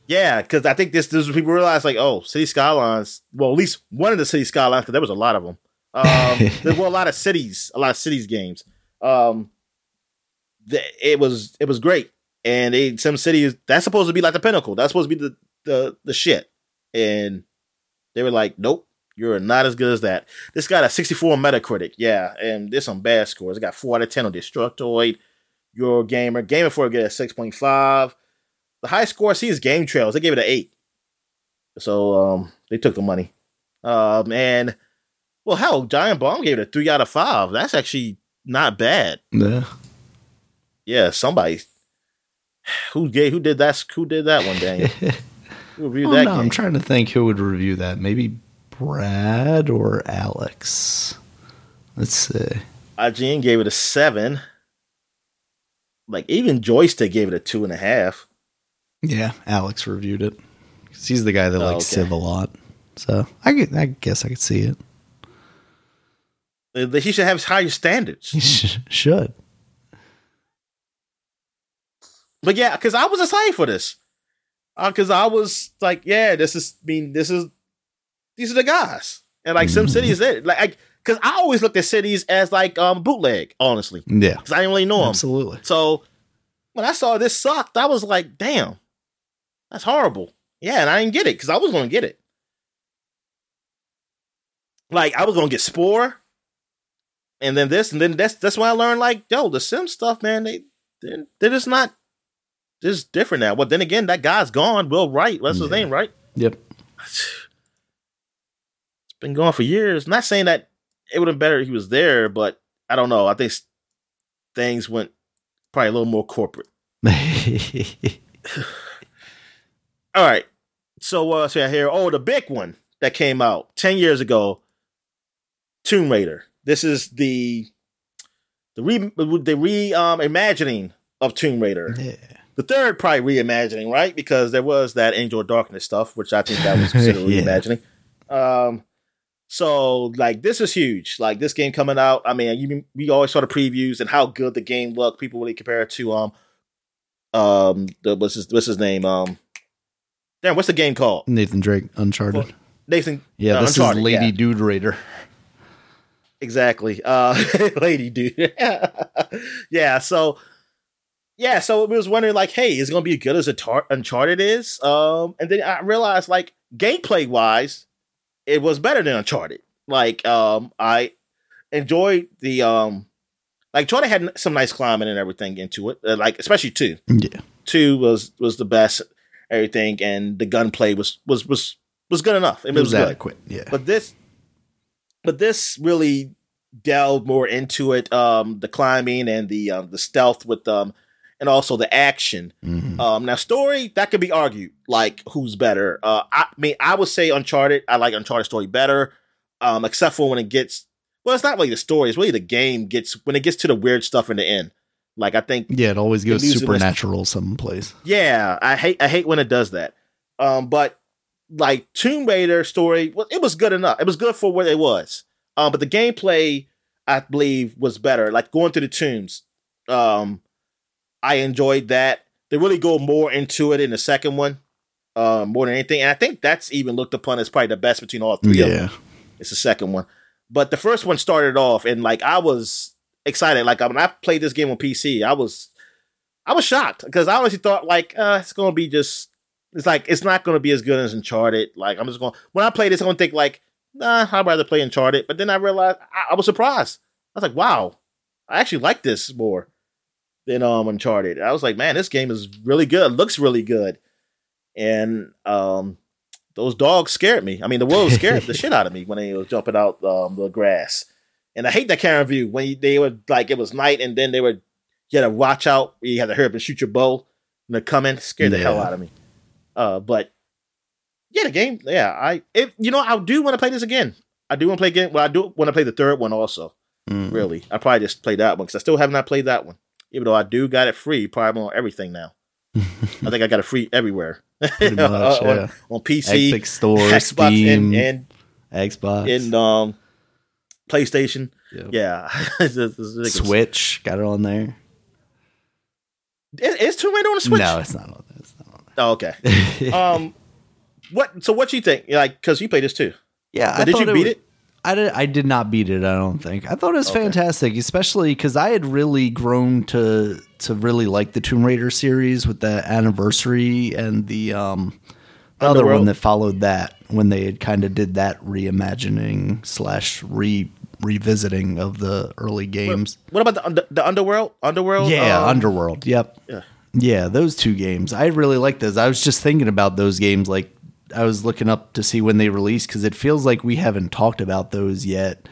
Yeah, because I think this this is people realize like, oh, City Skylines. Well, at least one of the City Skylines, because there was a lot of them. Um, there were a lot of cities, a lot of cities games. Um, the, it was it was great, and they, Sim City is that's supposed to be like the pinnacle. That's supposed to be the the the shit, and they were like, nope. You're not as good as that. This got a 64 Metacritic, yeah, and there's some bad scores. It got four out of ten on Destructoid, Your Gamer, Gamer for get a 6.5. The high score I see is Game Trails. They gave it an eight. So um they took the money. Um and well hell, Giant Bomb gave it a three out of five. That's actually not bad. Yeah. Yeah, somebody who gave who did that who did that one, Daniel? Who reviewed Oh, that no, game? I'm trying to think who would review that. Maybe Brad or Alex. Let's see. IGN gave it a seven. Like even Joystiq gave it a two and a half. Yeah, Alex reviewed it. 'Cause he's the guy that Oh, likes okay. Civ a lot. So I, could, I guess I could see it. He should have higher standards. He sh- should. But yeah, because I was excited for this. Because I was like, yeah, this is I mean, this is these are the guys, and like Sim City is it. Like, because I always looked at cities as like um bootleg, honestly, Yeah. because I didn't really know them. Absolutely. So when I saw this sucked, I was like, damn, that's horrible. Yeah, and I didn't get it because I was going to get it. Like I was going to get Spore, and then this, and then that's that's when I learned like, yo, the Sim stuff, man, they they're, they're just not just different now. But then again, that guy's gone. Will Wright, that's his name, right? Yep. It's been gone for years. Not saying that it would have been better if he was there, but I don't know. I think things went probably a little more corporate. All right. So uh so I hear oh the big one that came out 10 years ago Tomb Raider. This is the the re the re um imagining of Tomb Raider. yeah. The third probably reimagining, right? Because there was that Angel of Darkness stuff, which I think that was considered Yeah. reimagining. Um so like this is huge. Like this game coming out. I mean, you, we always saw the previews and how good the game looked. People really compare it to um um the what's his what's his name? Um Damn, what's the game called? Nathan Drake, Uncharted. Well, Nathan. yeah, uh, this Uncharted, is Lady yeah. Dude Raider. Exactly. Uh lady dude. yeah, so yeah, so we was wondering like, hey, is it gonna be as good as Untar- Uncharted is? Um and then I realized like gameplay wise, it was better than Uncharted. Like um I enjoyed the um like Uncharted had some nice climbing and everything into it. Uh, like especially two. Yeah. Two was was the best everything and the gunplay was was was was good enough. It, It was, was good. adequate. Yeah. But this, but this really delved more into it. Um, the climbing and the um, the stealth with um, and also the action. Mhm. Um, now story that could be argued, like who's better. Uh, I mean, I would say Uncharted. I like Uncharted story better. Um, except for when it gets. Well, it's not really the story. It's really the game gets when it gets to the weird stuff in the end. Like I think yeah, it always goes supernatural someplace. yeah, I hate I hate when it does that. Um, but like Tomb Raider story, well, it was good enough. It was good for what it was. Um, but the gameplay, I believe, was better. Like going through the tombs. Um, I enjoyed that. They really go more into it in the second one, uh, more than anything. And I think that's even looked upon as probably the best between all three of them. Yeah. It's the second one. But the first one started off and like I was excited. Like when I played this game on PC, I was I was shocked because I honestly thought like uh, it's gonna be just it's like it's not gonna be as good as Uncharted. Like I'm just going when I play this, I'm gonna think like nah, I'd rather play Uncharted. But then I realized I, I was surprised. I was like, wow, I actually like this more than um Uncharted. I was like, man, this game is really good. Looks really good, and um those dogs scared me. I mean, the world scared the shit out of me when they were jumping out um, the grass. And I hate that camera view when they were like it was night and then they were you had to watch out. You had to hurry up and shoot your bow. And they're coming, scared the hell out of me. Uh, but yeah, the game. Yeah, I if you know I do want to play this again. I do want to play again. Well, I do want to play the third one also. Mm. Really, I probably just play that one because I still have not played that one. Even though I do got it free, probably on everything now. I think I got it free everywhere. Much, uh, yeah. on, on, PC, Epic Store, Xbox, Steam, and, and Xbox, and um, PlayStation. Yep. Yeah, it's, it's Switch got it on there. Is, is Tomb Raider on the Switch? No, it's not on this. Oh, okay. um, what? So what you think? Like, because you played this too. Yeah, I did you beat it? it? I did. I did not beat it. I don't think. I thought it was okay. fantastic, especially because I had really grown to to really like the Tomb Raider series with the anniversary and the um the other one that followed that when they had kind of did that reimagining slash re revisiting of the early games. What, what about the the Underworld? Underworld? Yeah, um, Underworld. Yep. Yeah. Yeah, those two games. I really like those. I was just thinking about those games like I was looking up to see when they released because it feels like we haven't talked about those yet.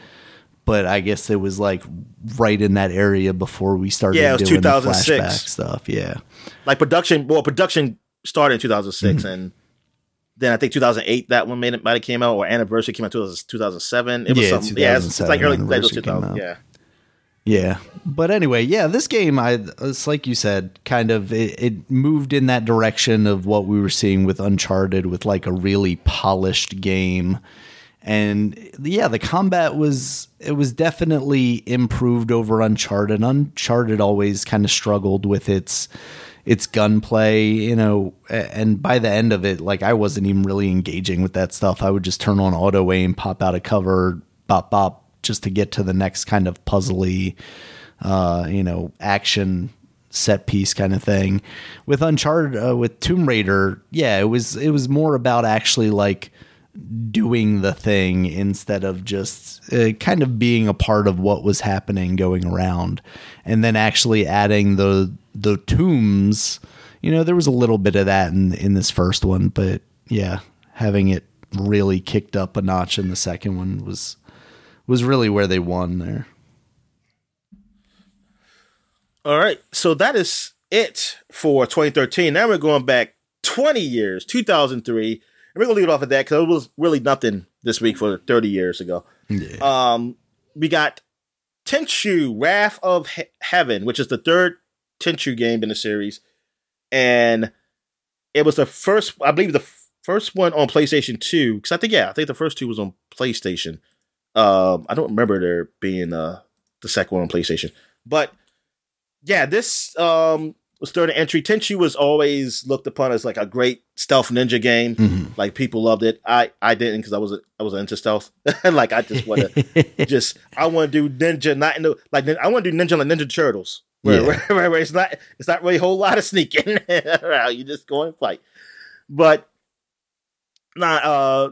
But I guess it was like right in that area before we started. Yeah, it was 2006 stuff. Yeah, like production. Well, production started in 2006, mm-hmm. and then I think 2008 that one made it might have came out, or anniversary came out 2007. It was yeah, something. Yeah, it's, it's like early late 2000. Yeah. Yeah, but anyway, yeah, this game, I it's like you said, kind of it, it, moved in that direction of what we were seeing with Uncharted, with like a really polished game, and yeah, the combat was it was definitely improved over Uncharted. Uncharted always kind of struggled with its its gunplay, you know, and by the end of it, like I wasn't even really engaging with that stuff. I would just turn on auto aim, pop out of cover, bop bop, just to get to the next kind of puzzly, uh, you know, action set piece kind of thing. With Uncharted, uh, with Tomb Raider, yeah, it was it was more about actually like doing the thing instead of just uh, kind of being a part of what was happening going around and then actually adding the the tombs you know there was a little bit of that in in this first one but yeah having it really kicked up a notch in the second one was was really where they won there. All right, so that is it for 2013. Now we're going back 20 years, 2003, and we're gonna leave it off of that because it was really nothing this week for 30 years ago. Yeah. Um, we got Tenchu: Wrath of he- Heaven, which is the third Tenchu game in the series, and it was the first, I believe, the first one on PlayStation 2. Because I think, yeah, I think the first two was on PlayStation. Um, I don't remember there being uh, the second one on PlayStation, but yeah, this um, was third entry. Tenchu was always looked upon as like a great stealth ninja game. Mm-hmm. Like people loved it. I I didn't because I was I was into stealth. like I just want to just I want to do ninja, not in the like I want to do ninja like Ninja Turtles. Where, yeah. where, where, where, it's not it's not really a whole lot of sneaking around. You just go and fight. But nah, uh,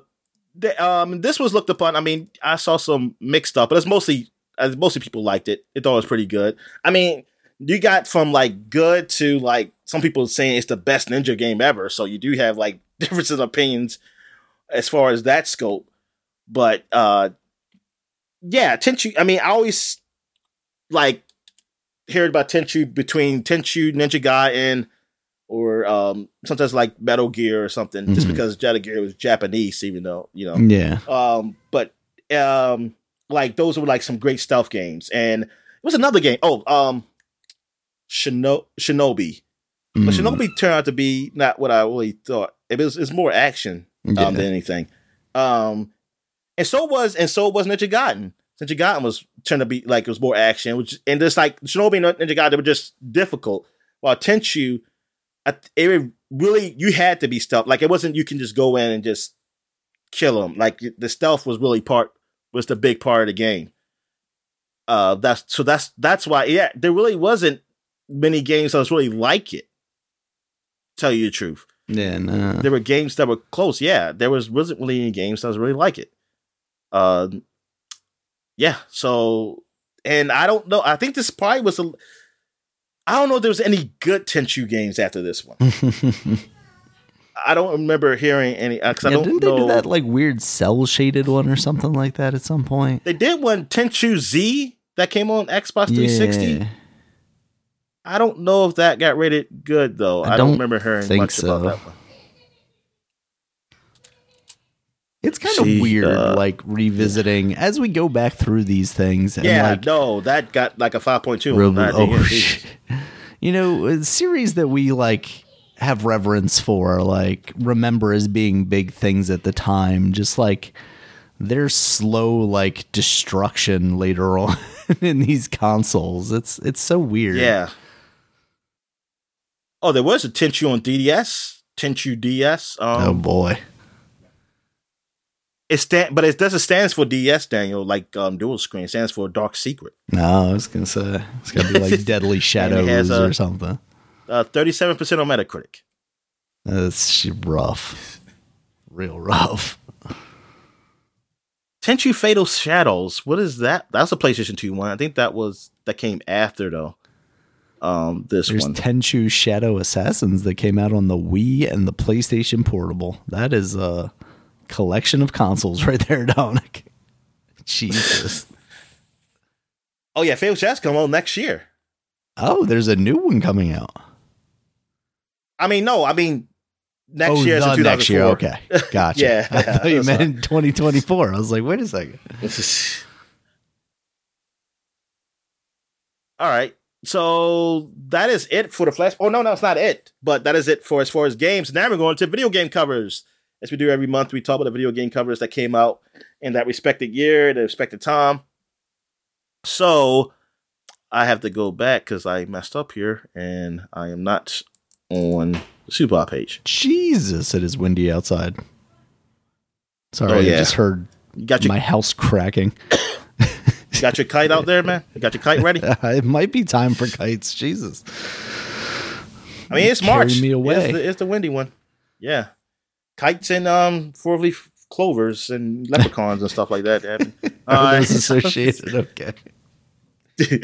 um, this was looked upon. I mean, I saw some mixed stuff, but it's mostly as mostly people liked it. It thought it was pretty good. I mean, you got from like good to like some people saying it's the best ninja game ever. So you do have like differences of opinions as far as that scope. But uh yeah, Tenchu. I mean, I always like heard about Tenchu between Tenchu Ninja Gaiden or um, sometimes like Metal Gear or something, mm-hmm. just because Metal Gear was Japanese, even though you know. Yeah. Um, but um, like those were like some great stealth games, and it was another game. Oh, um, Shino- Shinobi. Mm. But Shinobi turned out to be not what I really thought. It was it's more action um, yeah. than anything. Um, and so was and so was Ninja Gaiden. Ninja Gaiden was turned to be like it was more action, which and just like Shinobi and Ninja Gaiden, they were just difficult. While Tenchu it really you had to be stealth. Like it wasn't you can just go in and just kill them. Like the stealth was really part was the big part of the game. uh, that's so that's that's why. Yeah, there really wasn't many games that was really like it. Tell you the truth. Yeah, no. There were games that were close. Yeah, there was wasn't really any games that was really like it. Uh, yeah. So, and I don't know. I think this probably was a. I don't know if there was any good Tenchu games after this one. I don't remember hearing any uh, I Yeah, don't didn't they do that like weird cell shaded one or something like that at some point? They did one Tenchu Z that came on Xbox 360. Yeah. I don't know if that got rated good though. I I, don't don't remember hearing much so. about that one. It's kind of See, weird, uh, like revisiting as we go back through these things. And Yeah, like, no, that got like a 5.2 real- on that. oh, you know, a series that we like have reverence for, like remember as being big things at the time, just like their slow like destruction later on in these consoles. It's it's so weird. Yeah. Oh, there was a Tenchu on DDS, Tenchu DS. Oh Um, boy. It stand, but it doesn't stands for DS, Daniel. Like um, dual screen it stands for Dark Secret. No, I was gonna say it's gonna be like Deadly Shadows has or something. Uh, Thirty-seven percent on Metacritic. That's rough, real rough. Tenchu Fatal Shadows. What is that? That's a PlayStation Two one. I think that was that came after though. Um, this There's one. Tenchu Shadow Assassins that came out on the Wii and the PlayStation Portable. That is a collection of consoles right there, Dominic. Jesus. oh yeah, Fatal Shadows come on next year. Oh, there's a new one coming out. I mean, no, I mean next oh, year. is the next year. Okay, gotcha. Yeah, I thought you meant in 2024. I was like, wait a second. All right. So that is it for the flash. Oh no, no, it's not it. But that is it for as far as games. Now we're going to video game covers. As we do every month, we talk about the video game covers that came out in that respected year, the respected time. So I have to go back because I messed up here and I am not on the Super page. Jesus, it is windy outside. Sorry, Oh, I just heard You got your my house cracking. you got your kite out there, man. You got your kite ready. it might be time for kites. Jesus. I mean, it's March. me away. It's the, it's the windy one. Yeah, kites and um four leaf clovers and leprechauns and stuff like that. happen. Are All right. those associated? Okay.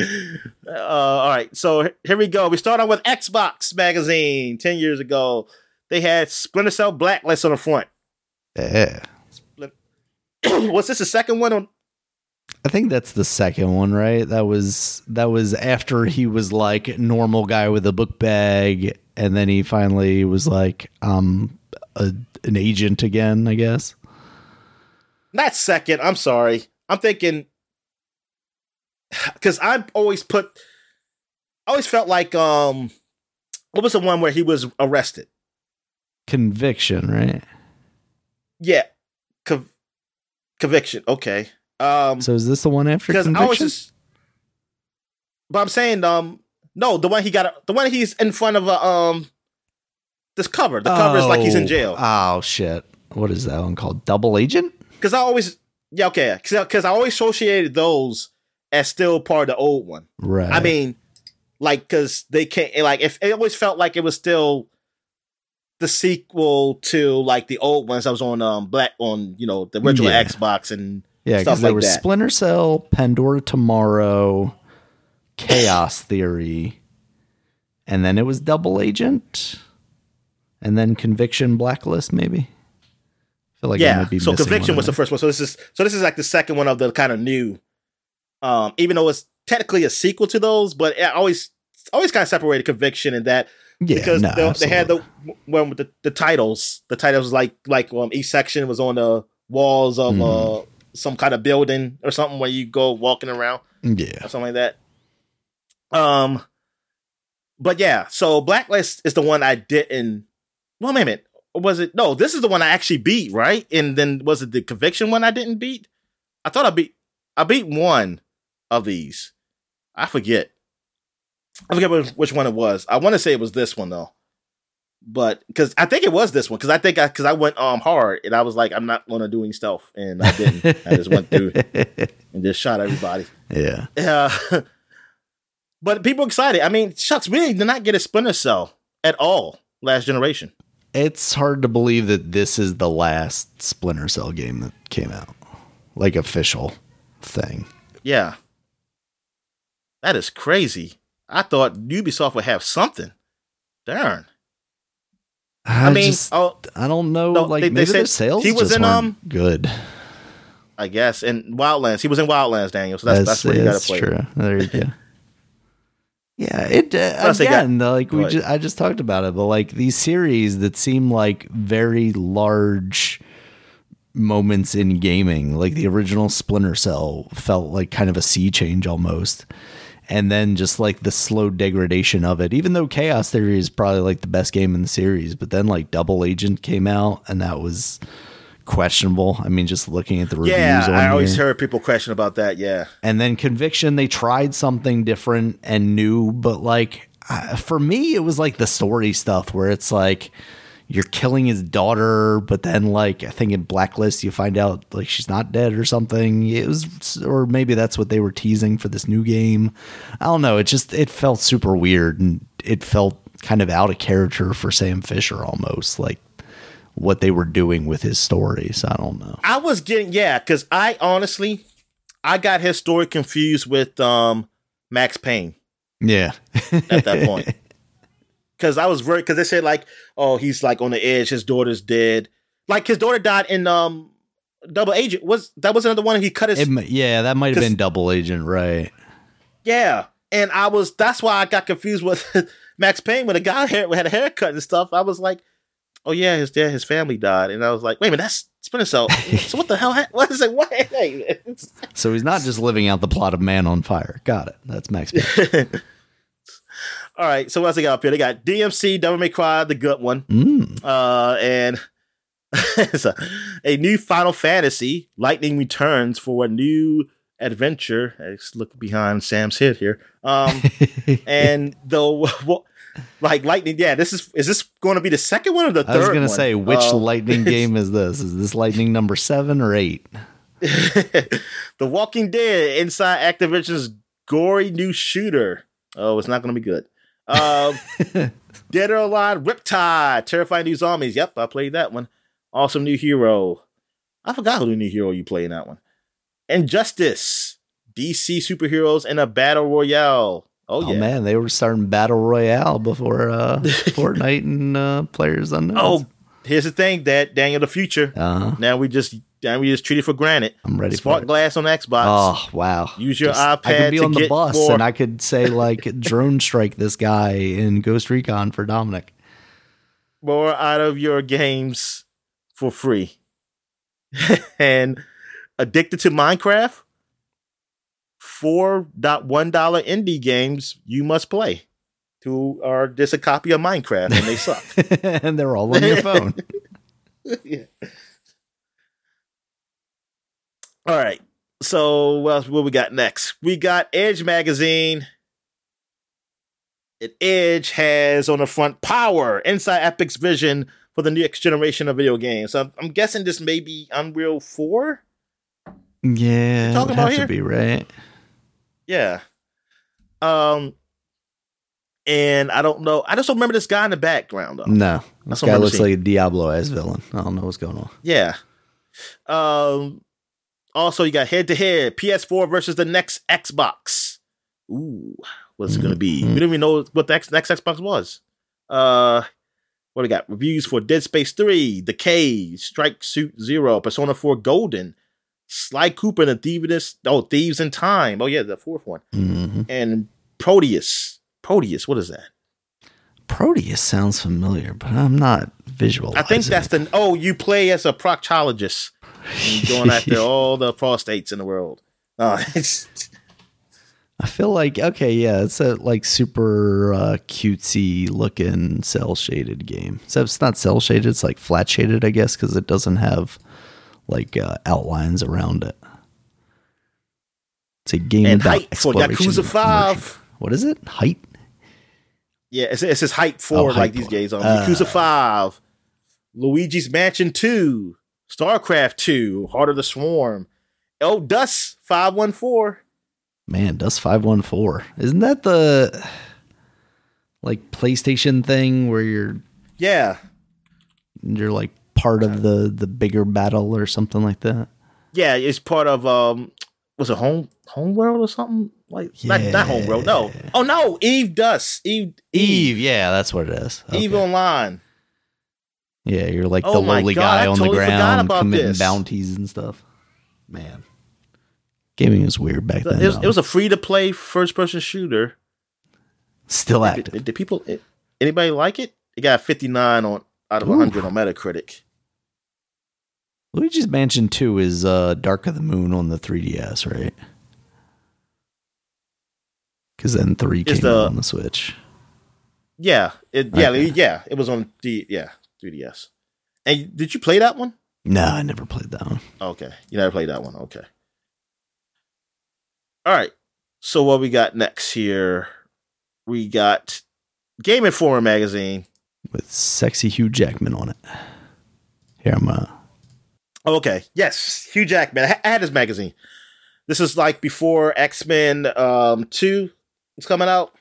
uh, all right, so here we go. We start out with Xbox magazine. Ten years ago, they had Splinter Cell Blacklist on the front. Yeah. Was this the second one on? I think that's the second one, right? That was that was after he was like normal guy with a book bag, and then he finally was like um a, an agent again, I guess. Not second. I'm sorry. I'm thinking because I always put. I always felt like um, what was the one where he was arrested? Conviction, right? Yeah, Conv- conviction. Okay. Um, So is this the one after because I was conviction? just, but I'm saying um, no, the one he got, the one he's in front of a um, this cover. The cover is like he's in Oh, jail. Oh shit! What is that one called? Double agent? Because I always, yeah, okay, because I always associated those as still part of the old one. Right. I mean, like, because they can't, like, if it always felt like it was still the sequel to like the old ones I was on um black on you know the original Yeah. Xbox and yeah, stuff because there like was that. Splinter Cell, Pandora Tomorrow, Chaos Theory, and then it was Double Agent, and then Conviction Blacklist, maybe. I feel like yeah. be So conviction was the first one. So this is so this is like the second one of the kind of new. Um, even though it's technically a sequel to those, but I always always kind of separated conviction and that. Yeah, because no, they, they had the one with the, the titles. The titles like like um each section was on the walls of Mhm. uh some kind of building or something where you go walking around yeah. or something like that. Um, but yeah, so Blacklist is the one I didn't. Well, wait a minute. Was it? No, this is the one I actually beat, right? And then was it the conviction one I didn't beat? I thought I beat. I beat one of these. I forget. I forget which, one it was. I want to say it was this one though. but because I think it was this one because I think I because I went um hard and I was like I'm not gonna do any stealth and I didn't. I just went through and just shot everybody. Yeah. Uh, but people excited. I mean, shucks, we did not get a Splinter Cell at all last generation. It's hard to believe that this is the last Splinter Cell game that came out, like official thing. Yeah, that is crazy. I thought Ubisoft would have something. Darn. I, I mean, just, oh, I don't know. no, like they- they maybe their sales he was just in, um, good. I guess in Wildlands. He was in Wildlands, Daniel. So that's that's, where you got to that's play. true. There you go. Yeah, it uh, Plus got- again. the, like we, just, I just talked about it, but like these series that seem like very large moments in gaming, like the original Splinter Cell felt like kind of a sea change almost, and then just like the slow degradation of it. Even though Chaos Theory is probably like the best game in the series, but then like Double Agent came out, and that was questionable. I mean, just looking at the reviews, Yeah, I always here. heard people question about that. Yeah, And then Conviction, they tried something different and new, but like uh, for me, it was like the story stuff where it's like you're killing his daughter, but then like I think in Blacklist you find out like she's not dead or something. It was, or maybe that's what they were teasing for this new game. I don't know. It just it felt super weird and it felt kind of out of character for Sam Fisher almost like what they were doing with his stories. I don't know. I was getting yeah because I honestly I got his story confused with um Max Payne. Yeah. at that point. Because I was very because they said like, oh, he's like on the edge. His daughter's dead. Like his daughter died in um Double Agent. Was that was another one? He cut his It, yeah, that might have been double agent, right? yeah. And I was that's why I got confused with Max Payne when the guy hair, had a haircut and stuff. I was like, oh yeah, his dad, his family died, and I was like, wait a minute, that's Splinter Cell. so what the hell? ha- What is it? What? So he's not just living out the plot of Man on Fire. Got it. That's Max. All right, so what else they got up here? They got DMC, Devil May Cry, the good one. Mm. uh, and a, a new Final Fantasy. Lightning returns for a new adventure. Let's look behind Sam's head here. Um, and the like Lightning, yeah. This is is this going to be the second one or the third? I was gonna say, which Uh, lightning game is this? Is this lightning number seven or eight? the Walking Dead inside Activision's gory new shooter. Oh, it's not going to be good. Um, Dead Island, Riptide, Terrifying New Zombies. Yep, I played that one. Awesome new hero. I forgot who the new hero you play in that one. Injustice, DC superheroes in a battle royale. Oh, Oh, yeah. man, they were starting battle royale before uh, Fortnite and uh, Players Unknown. Oh, here's the thing, that Daniel, the future. uh-huh. Now we just now we just treat it for granted. I'm ready for Smart glass on Xbox. Oh wow! Use your I iPad could be on the bus more- and I could say like drone strike this guy in Ghost Recon for Dominic. more out of your games for free. and addicted to Minecraft, four dot one dollar indie games you must play. To are just a copy of Minecraft and they suck. and they're all on your phone. yeah. All right. So what else, what we got next? We got Edge magazine. And Edge has on the front power inside Epic's vision for the next generation of video games. So I'm, I'm guessing this may be Unreal 4. Yeah, Talking about have here? to be right. Yeah. Um and I don't know. I just don't remember this guy in the background though. No, That's this guy looks seeing. like a Diablo as villain. I don't know what's going on. Yeah. Um. Also, you got head to head PS4 versus the next Xbox. Ooh, what's it gonna be? Mhm. We didn't even know what the X- next Xbox was. Uh, what do we got? Reviews for Dead Space Three, The Cave, Strike Suit Zero, Persona Four Golden, Sly Cooper and the Thieves. Oh, Thieves in Time. Oh yeah, the fourth one, hmm and Proteus. Proteus. What is that? Proteus sounds familiar, but I'm not visualizing. I think that's the. Oh, you play as a proctologist. going after all the prostates in the world. Uh, it's, I feel like okay, yeah, it's a like super uh, cutesy looking cell shaded game. So it's not cell shaded; it's like flat shaded, I guess, because it doesn't have like uh, outlines around it. It's a game And about Height for exploration Yakuza 5. What is it? Height. Yeah, it's, it's his hype for Oh, like these for- on uh. Yakuza Five, Luigi's Mansion Two, StarCraft Two, Heart of the Swarm, Oh Dust Five One Four. Man, Dust five one four. Isn't that the like PlayStation thing where you're Yeah, you're like part of the the bigger battle or something like that? yeah, it's part of um, was it Home home world or something like not not home world No, oh no, Eve Dust, Eve Eve, yeah, that's what it is. Eve Online. Yeah, you're like the Oh my lowly God, guy I on totally the ground committing this. bounties and stuff. Man, gaming was weird back then. It was, it was a free to play first person shooter. still active. did, did people anybody like it? It got fifty nine on out of Ooh. hundred on Metacritic. Luigi's Mansion Two is uh, Dark of the Moon on the 3DS, right? Because then three It's came the- out on the Switch. Yeah, it yeah Okay. yeah it was on the yeah 3ds. And did you play that one? No, I never played that one. Okay, you never played that one. Okay. All right. So what we got next here? We got Game Informer magazine. with sexy Hugh Jackman on it. Here I'm uh okay. Yes, Hugh Jackman. I had his magazine. This is like before X Men um, Two was coming out.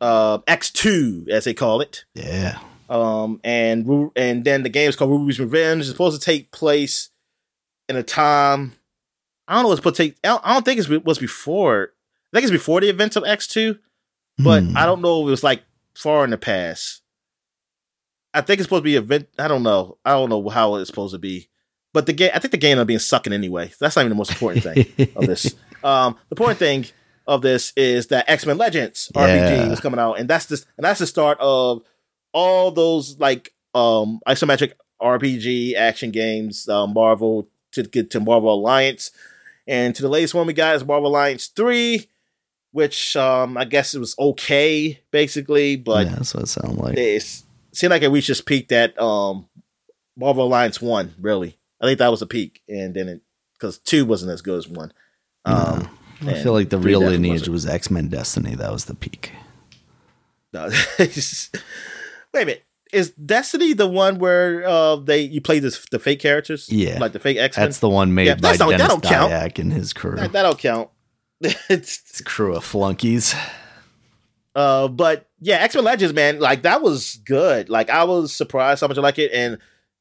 Uh, X Two, as they call it. yeah. Um, and and then the game is called Ruby's Revenge. It's supposed to take place in a time. I don't know what's supposed to take. I don't, I don't think it's was before. I think it's before the events of X Two, but Hmm. I don't know if it was like far in the past. I think it's supposed to be event. I don't know. I don't know how it's supposed to be. But the game, I think the game will being sucking anyway. That's not even the most important thing of this. Um, the important thing of this is that X Men Legends RPG Yeah. was coming out, and that's the and that's the start of all those like um isometric RPG action games, uh, Marvel to get to Marvel Alliance, and to the latest one we got is Marvel Alliance three, which um I guess it was okay basically, but yeah, that's what it sounded like. it's seemed like it reached its peak that um Marvel Alliance one really. I think that was a peak, and then it because two wasn't as good as one. Um, I feel like the real lineage was X Men Destiny. That was the peak. No, wait a minute. Is Destiny the one where uh, they you play this the fake characters? Yeah. like the fake X Men. That's the one made Yeah, by not- that Dennis don't count. And his crew. that, that don't count. it's His crew of flunkies. uh, but yeah, X Men Legends, man, like that was good. Like I was surprised how much I like it, and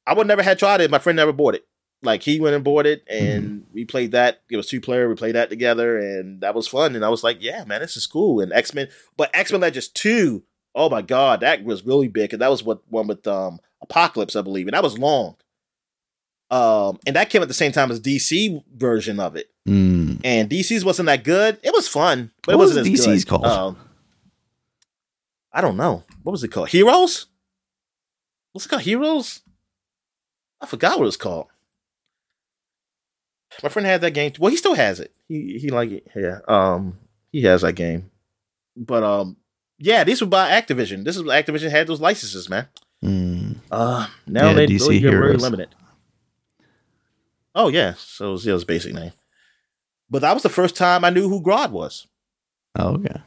I would never had tried it. My friend never bought it. Like he went and bought it, and we played that. It was two player. We played that together, and that was fun. And I was like, yeah, man, this is cool. And X Men, but X Men Legends two, oh my god, that was really big. And that was what one with um Apocalypse, I believe, and that was long. Um, and that came at the same time as DC version of it. Mm. And DC's wasn't that good. It was fun, but What it wasn't was as DC's good. called? Um, I don't know. What was it called? Heroes? What's it called? Heroes? I forgot what it's called. My friend had that game. Well, he still has it. He he like it. Yeah. Um, he has that game. But um, yeah, these were by Activision. This is Activision had those licenses, man. Mm. Uh now Yeah, they DC really very limited. Oh yeah, so it was Zill's basic name. But that was the first time I knew who Grodd was. Oh, okay.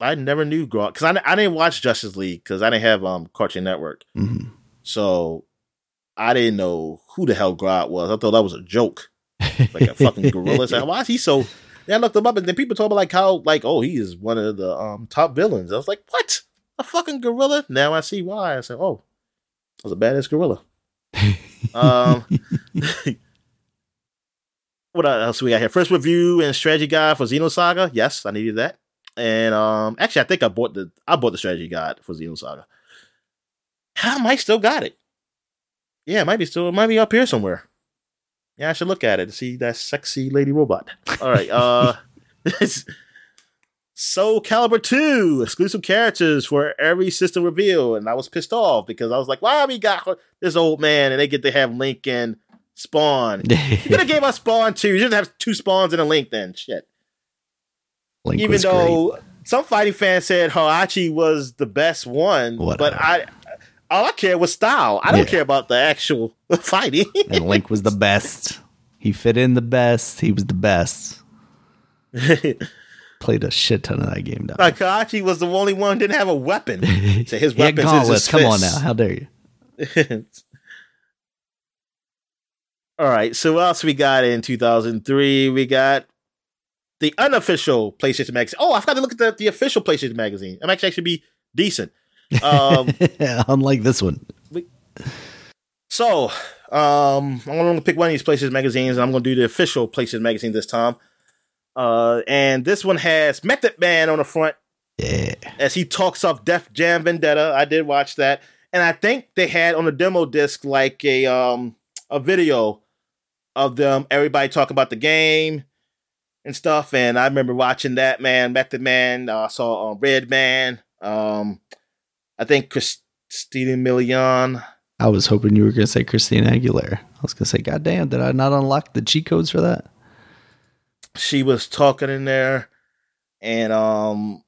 I never knew Grodd because I, I didn't watch Justice League because I didn't have um Cartoon Network, hmm so I didn't know who the hell Grodd was. I thought that was a joke, like a fucking gorilla. Like, why is he so? Then I looked him up, and then people told me like how like oh he is one of the um top villains. I was like, what? A fucking gorilla? Now I see why. I said, oh, it was a badass gorilla. um, what else we got here? First review and strategy guide for Xenosaga. Yes, I needed that. And um, actually, I think I bought the I bought the strategy guide for Xenosaga. I might still got it. Yeah, it might be still. It might be up here somewhere. Yeah, I should look at it to see that sexy lady robot. All right. Uh, Soul Calibur 2 exclusive characters for every system reveal. And I was pissed off because I was like, why we got this old man and they get to have Link and Spawn? You could have gave us Spawn too. You didn't have two Spawns and a Link then. Shit. Link Even though some fighting fans said Heihachi was the best one, but I all I care was style. I don't Yeah. care about the actual fighting. and Link was the best. He fit in the best. He was the best. played a shit ton of that game. Down. Like Kakashi was the only one who didn't have a weapon. So his He had weapon is his Come on now, how dare you? All right. So what else we got in 2003? We got the unofficial PlayStation magazine. Oh, I forgot to look at the, the official PlayStation magazine. It might actually be decent. Um, Unlike this one. so um, I'm going to pick one of these Places magazines, and I'm going to do the official Places magazine this time. Uh, and this one has Method Man on the front Yeah. as he talks off Def Jam Vendetta. I did watch that, and I think they had on the demo disc like a um a video of them everybody talking about the game and stuff. And I remember watching that man, Method Man. uh, I saw uh, Redman. Um, I think Christina Milian. I was hoping you were going to say Christina Aguilera. I was going to say, God damn, did I not unlock the cheat codes for that? She was talking in there, and um,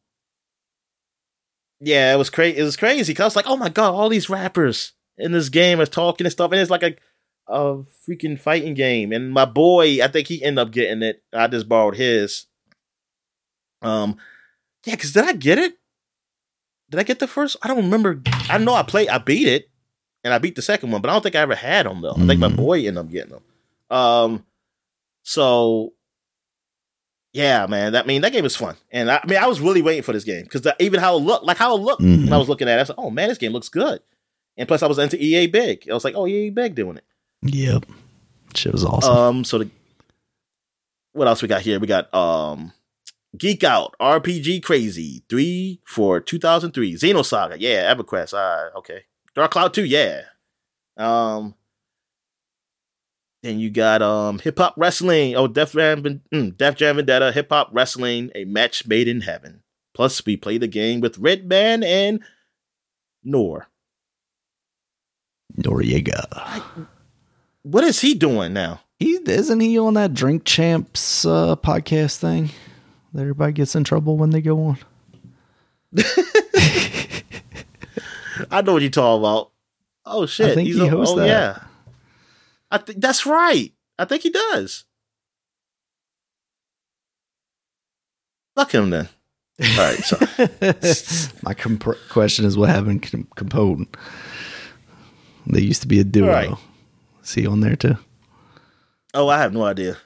yeah, it was crazy. It was crazy because I was like, oh my god, all these rappers in this game are talking and stuff, and it's like a a freaking fighting game. And my boy, I think he ended up getting it. I just borrowed his. Um, yeah, because did I get it? Did I get the first? I don't remember. I know I played. I beat it, and I beat the second one, but I don't think I ever had them though. I think my Mhm. boy ended up getting them. Um, so yeah, man. That I mean that game was fun, and I, I mean I was really waiting for this game because even how it looked, like how it looked when I Mhm. was looking at it, I was like, oh man, this game looks good. And plus, I was into EA Big. I was like, oh, EA Big doing it. Yep. Shit was awesome. Um, so the what else we got here? We got um Geek Out, RPG Crazy, three for 2003, Xenosaga, yeah, EverQuest, ah, okay, Dark Cloud 2, yeah. Um, then you got um Hip Hop Wrestling, oh Def Jam, mm, Def Jam Vendetta, Hip Hop Wrestling, a match made in heaven. Plus, we play the game with Redman and Nor. Noriega. What is he doing now? He isn't he on that Drink Champs uh, podcast thing everybody gets in trouble when they go on. I know what you're talking about. Oh shit, I think he's he a- hosts oh that. yeah. I think that's right. I think he does. Fuck him then. All right, so My comp- question is what happened to Capone? They used to be a duo. Right. See on there too. oh, I have no idea.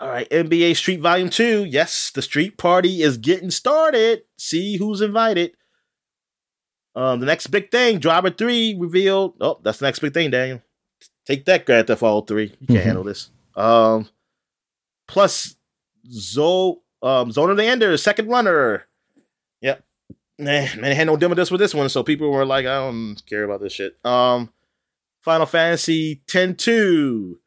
All right, NBA Street Volume Two. Yes, the street party is getting started. See who's invited. Um, the next big thing, Driver Three revealed. Oh, that's the next big thing, Daniel. Take that, Grand Theft Auto Three. You can't Mhm. handle this. Um, plus Zo, um, Zone of the Ender, second runner. Yep. Man, they had no demo disc with this one, so people were like, I don't care about this shit. Um, Final Fantasy 10 2.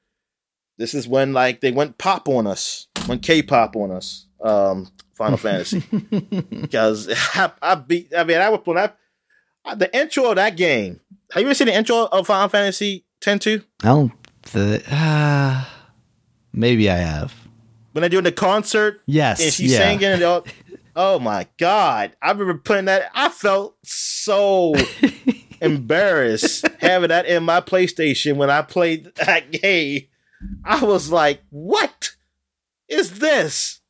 This is when like they went pop on us, went K-pop on us. Um, Final Fantasy because I, I beat. I mean, I was when I, I the intro of that game. Have you ever seen the intro of Final Fantasy 10 2? I don't. Th- uh, maybe I have. When they're doing the concert Yes. and she's yeah. singing and all, oh my god i remember putting that i felt so embarrassed having that in my playstation when i played that game i was like what is this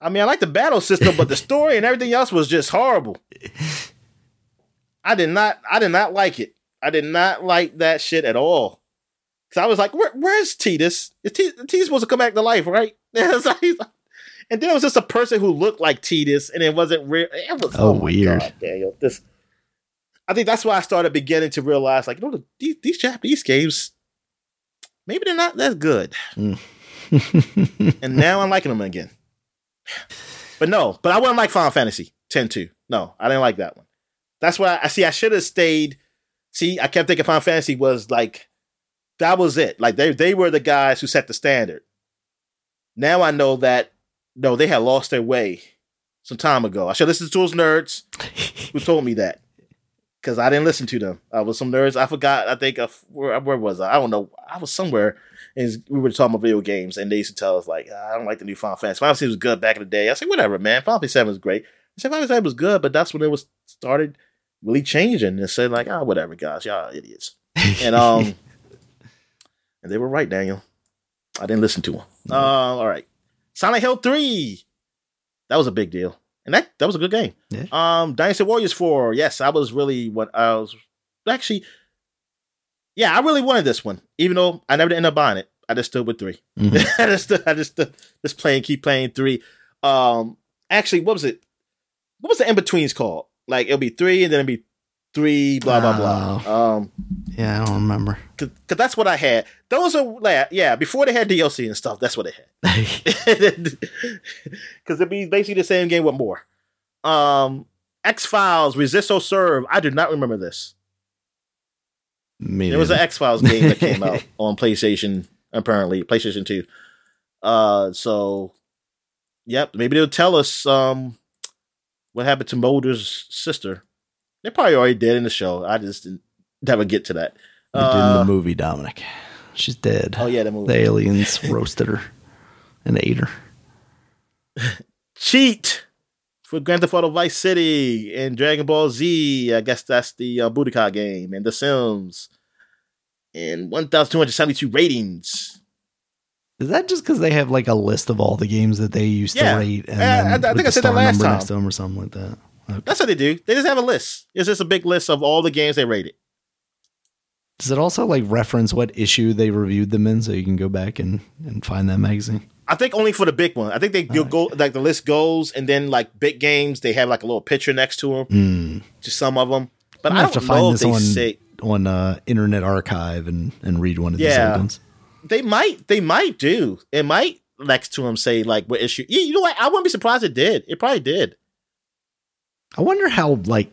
i mean i like the battle system but the story and everything else was just horrible i did not i did not like it i did not like that shit at all because i was like Where, where's tidus is T- tidus supposed to come back to life right and then it was just a person who looked like Tidus, and it wasn't real. It was Oh, oh my weird. God, Daniel. This, I think that's why I started beginning to realize, like, you know, these, these Japanese games, maybe they're not that good. Mm. and now I'm liking them again. But no, but I wouldn't like Final Fantasy 10 2. No, I didn't like that one. That's why I see I should have stayed. See, I kept thinking Final Fantasy was like that was it. Like they they were the guys who set the standard. Now I know that no, they had lost their way some time ago. I should listen to those nerds who told me that because I didn't listen to them. I was some nerds. I forgot. I think of, where where was I? I don't know. I was somewhere and we were talking about video games, and they used to tell us like, "Ah, I don't like the new Final Fantasy. Final Fantasy was good back in the day. I said, whatever, man. Final Fantasy Seven was great. I said Final Fantasy Seven was good, but that's when it was started really changing. And said like, ah, whatever, guys, y'all are idiots. And um, and they were right, Daniel. I didn't listen to him. Uh, all right, Silent Hill Three. That was a big deal, and that that was a good game. Yeah. Um, Dynasty Warriors Four. Yes, I was really what I was actually. Yeah, I really wanted this one, even though I never ended up buying it. I just stood with 3 Mhm. I just stood, I just stood, just playing, keep playing three. Um, actually, what was it? What was the in betweens called? Like it'll be three, and then it'll be three, blah blah blah. Um, Yeah, I don't remember. Because that's what I had. Those are like, yeah, before they had DLC and stuff, that's what they had. Because it'd be basically the same game with more. Um, X Files, Resist or Serve. I do not remember this. Me There was an. X Files game that came out on PlayStation, apparently PlayStation Two. Uh, so, yep, maybe they'll tell us um what happened to Mulder's sister. They probably already did in the show. I just didn't never get to that. Did in Uh, the movie, Dominic. She's dead. oh yeah, the movie. The aliens roasted her and ate her. cheat for Grand Theft Auto Vice City and Dragon Ball Z. I guess that's the uh, Budokai game and The Sims. And 1,272 ratings. Is that just because they have like a list of all the games that they used Yeah. to rate? And Uh, I- I think I said that last time. next to them or something like that? Okay. That's what they do. They just have a list. It's just a big list of all the games they rated. Does it also like reference what issue they reviewed them in so you can go back and, and find that magazine? I think only for the big one. I think they Oh, go like the list goes, and then like big games, they have like a little picture next to them. Hmm. To some of them, but I'm I don't have to find know if they on say on uh, Internet Archive and, and read one of these Yeah. old ones. they might. They might do. It might next to them say like what issue. Yeah, you know what? I wouldn't be surprised it did. It probably did. I wonder how like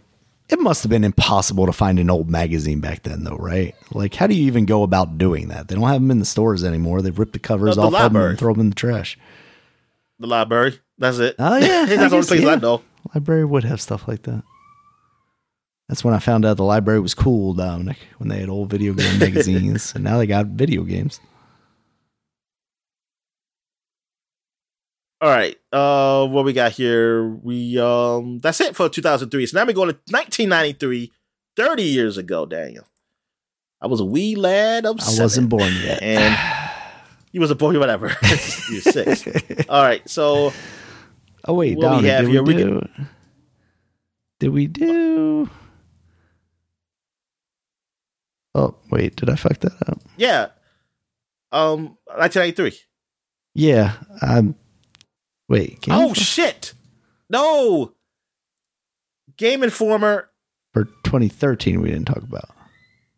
it must have been impossible to find an old magazine back then, though, right? Like, how do you even go about doing that? They don't have them in the stores anymore. They've ripped the covers The- the off of them and throw them in the trash. The library. That's it. Oh, yeah, that's the only guess, place yeah. I know. Library would have stuff like that. That's when I found out the library was cool, Dominic, when they had old video game magazines, and now they got video games. All right. Uh, what we got here? We um, that's it for 2003. So now we go to 1993, 30 years ago. Daniel, I was a wee lad of I seven. wasn't born yet. and you was a boy, whatever. You're six. All right. So oh wait, what we have did here, we we do? Did we do? Oh wait, did I fuck that up? yeah, um, 1993. Yeah. Um. Wait. Game Oh Informer- shit! No. Game Informer. for 2013 we didn't talk about.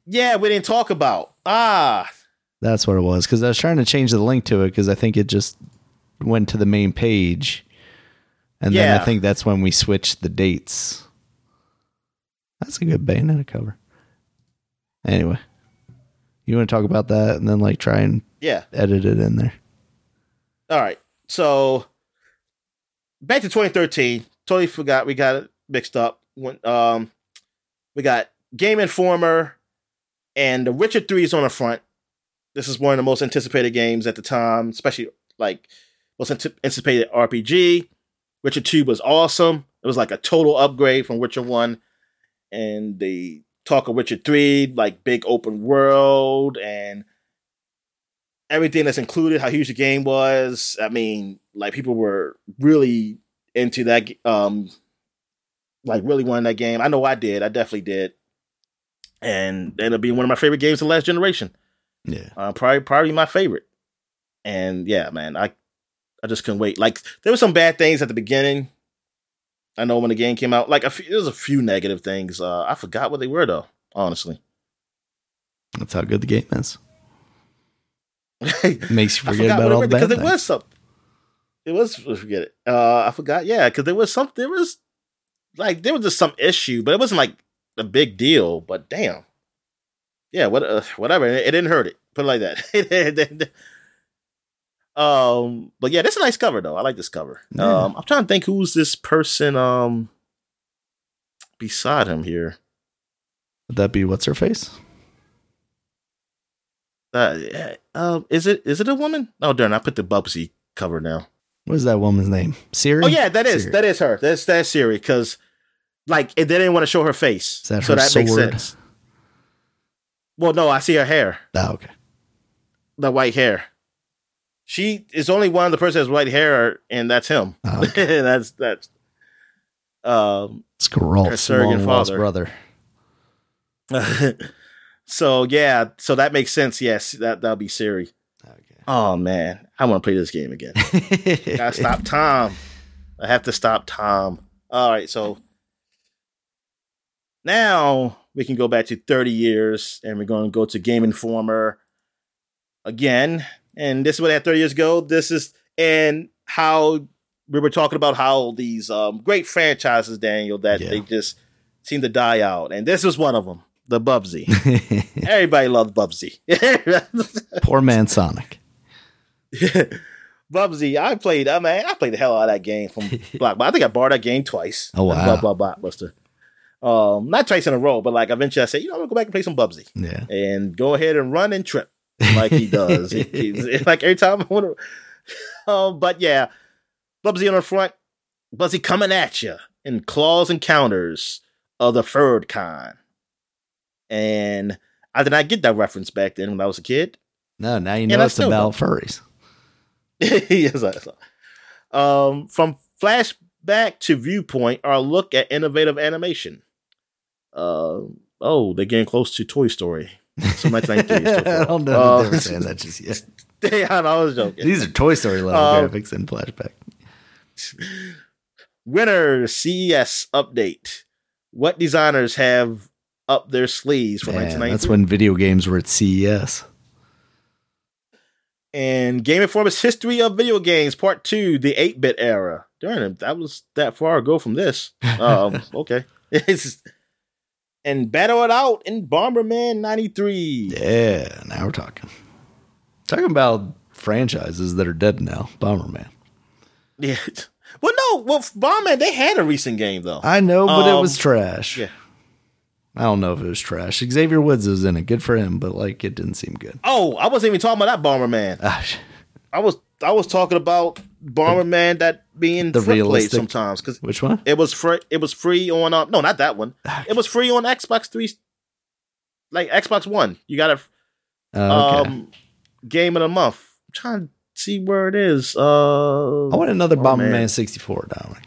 Yeah, we didn't talk about. Ah, That's what it was because I was trying to change the link to it because I think it just went to the main page, and then I think that's when we switched the dates. That's a good Bayonetta cover. Anyway, you want to talk about that and then like try and yeah. edit it in there? All right. So back to 2013. Totally forgot we got it mixed up. When um we got Game Informer and The Witcher 3 is on the front. This is one of the most anticipated games at the time, especially like most anticipated RPG. Witcher 2 was awesome. It was like a total upgrade from Witcher 1. And the talk of Witcher 3, like big open world and everything that's included, how huge the game was. I mean, like people were really into that, um, like really wanting that game. I know I did. I definitely did, and it'll be one of my favorite games of the last generation. Yeah. Uh, probably, probably my favorite. And yeah, man, I, I just couldn't wait. Like there were some bad things at the beginning. I know when the game came out, like a few, there was a few negative things. Uh, I forgot what they were though. Honestly, That's how good the game is. Makes you forget about all the it because it was something. It was forget it. Uh, I forgot. Yeah, because there was something. There was like there was just some issue, but it wasn't like a big deal. But damn, yeah, what uh, whatever. It, it didn't hurt it. Put it like that. um, but yeah, that's a nice cover though. I like this cover. Yeah. Um, I'm trying to think who's this person um beside him here. Would that be what's her face? Uh, uh, is it is it a woman? Oh, darn! I put the Bubsy cover now. What is that woman's name? Ciri. Oh yeah, that is Ciri. that is her. That's that's Ciri because like it, they didn't want to show her face, Is that so her that makes sense. Well, no, I see her hair, Oh, okay. the white hair. she is only one of the person that has white hair, and that's him. Oh, that's that's. Um. It's Geralt's Her surrogate lost brother. so yeah, so that makes sense. Yes, that that'll be Ciri. Oh man, I want to play this game again. Okay. Gotta stop Tom. I have to stop Tom. All right, so now we can go back to 30 years and we're going to go to Game Informer again. And this is what I had 30 years ago. This is, and how we were talking about how these um, great franchises, Daniel, that Yeah. they just seem to die out. And this is one of them, the Bubsy. Everybody loves Bubsy. Poor man Sonic. Bubsy, I played. I mean, I played the hell out of that game from Block. I think I borrowed that game twice. Oh, wow. Blah blah Blockbuster. Um, not twice in a row, but like eventually I said, you know, I'm gonna go back and play some Bubsy Yeah. and go ahead and run and trip like he does. He- like every time I want to. Um, but yeah, Bubsy on the front, Bubsy coming at you in claws and counters of the third kind. And I did not get that reference back then when I was a kid. No, now you know I it's about furries. yes, I saw. Um, from flashback to viewpoint, our look at innovative animation. Uh, oh, they're getting close to Toy Story. So much like I don't know Uh, they're saying that just yet. Damn, I was joking. These are Toy Story level Um, graphics in flashback. Winter CES update. What designers have up their sleeves for 1993? that's when video games were at CES. and Game Informer's History of Video Games Part 2, the 8-bit era. Darn it, that was that far ago from this. Um, okay. And Battle It Out in Bomberman 93. Yeah, now we're talking. Talking about franchises that are dead now. Bomberman. Yeah. Well, no, well, Bomberman, they had a recent game, though. I know, but it Um, was trash. yeah. I don't know if it was trash. Xavier Woods was in it. Good for him, but like it didn't seem good. Oh, I wasn't even talking about that Bomberman. Ah, sh- I was I was talking about Bomberman that being The realistic- sometimes because which one? it was free. It was free on uh, no, not that one. Ah, It was free on Xbox Three, like Xbox One. You got a Oh, okay. um game of the month. I'm trying to see where it is. Uh, I want another oh, Bomberman man. 64, Dominic.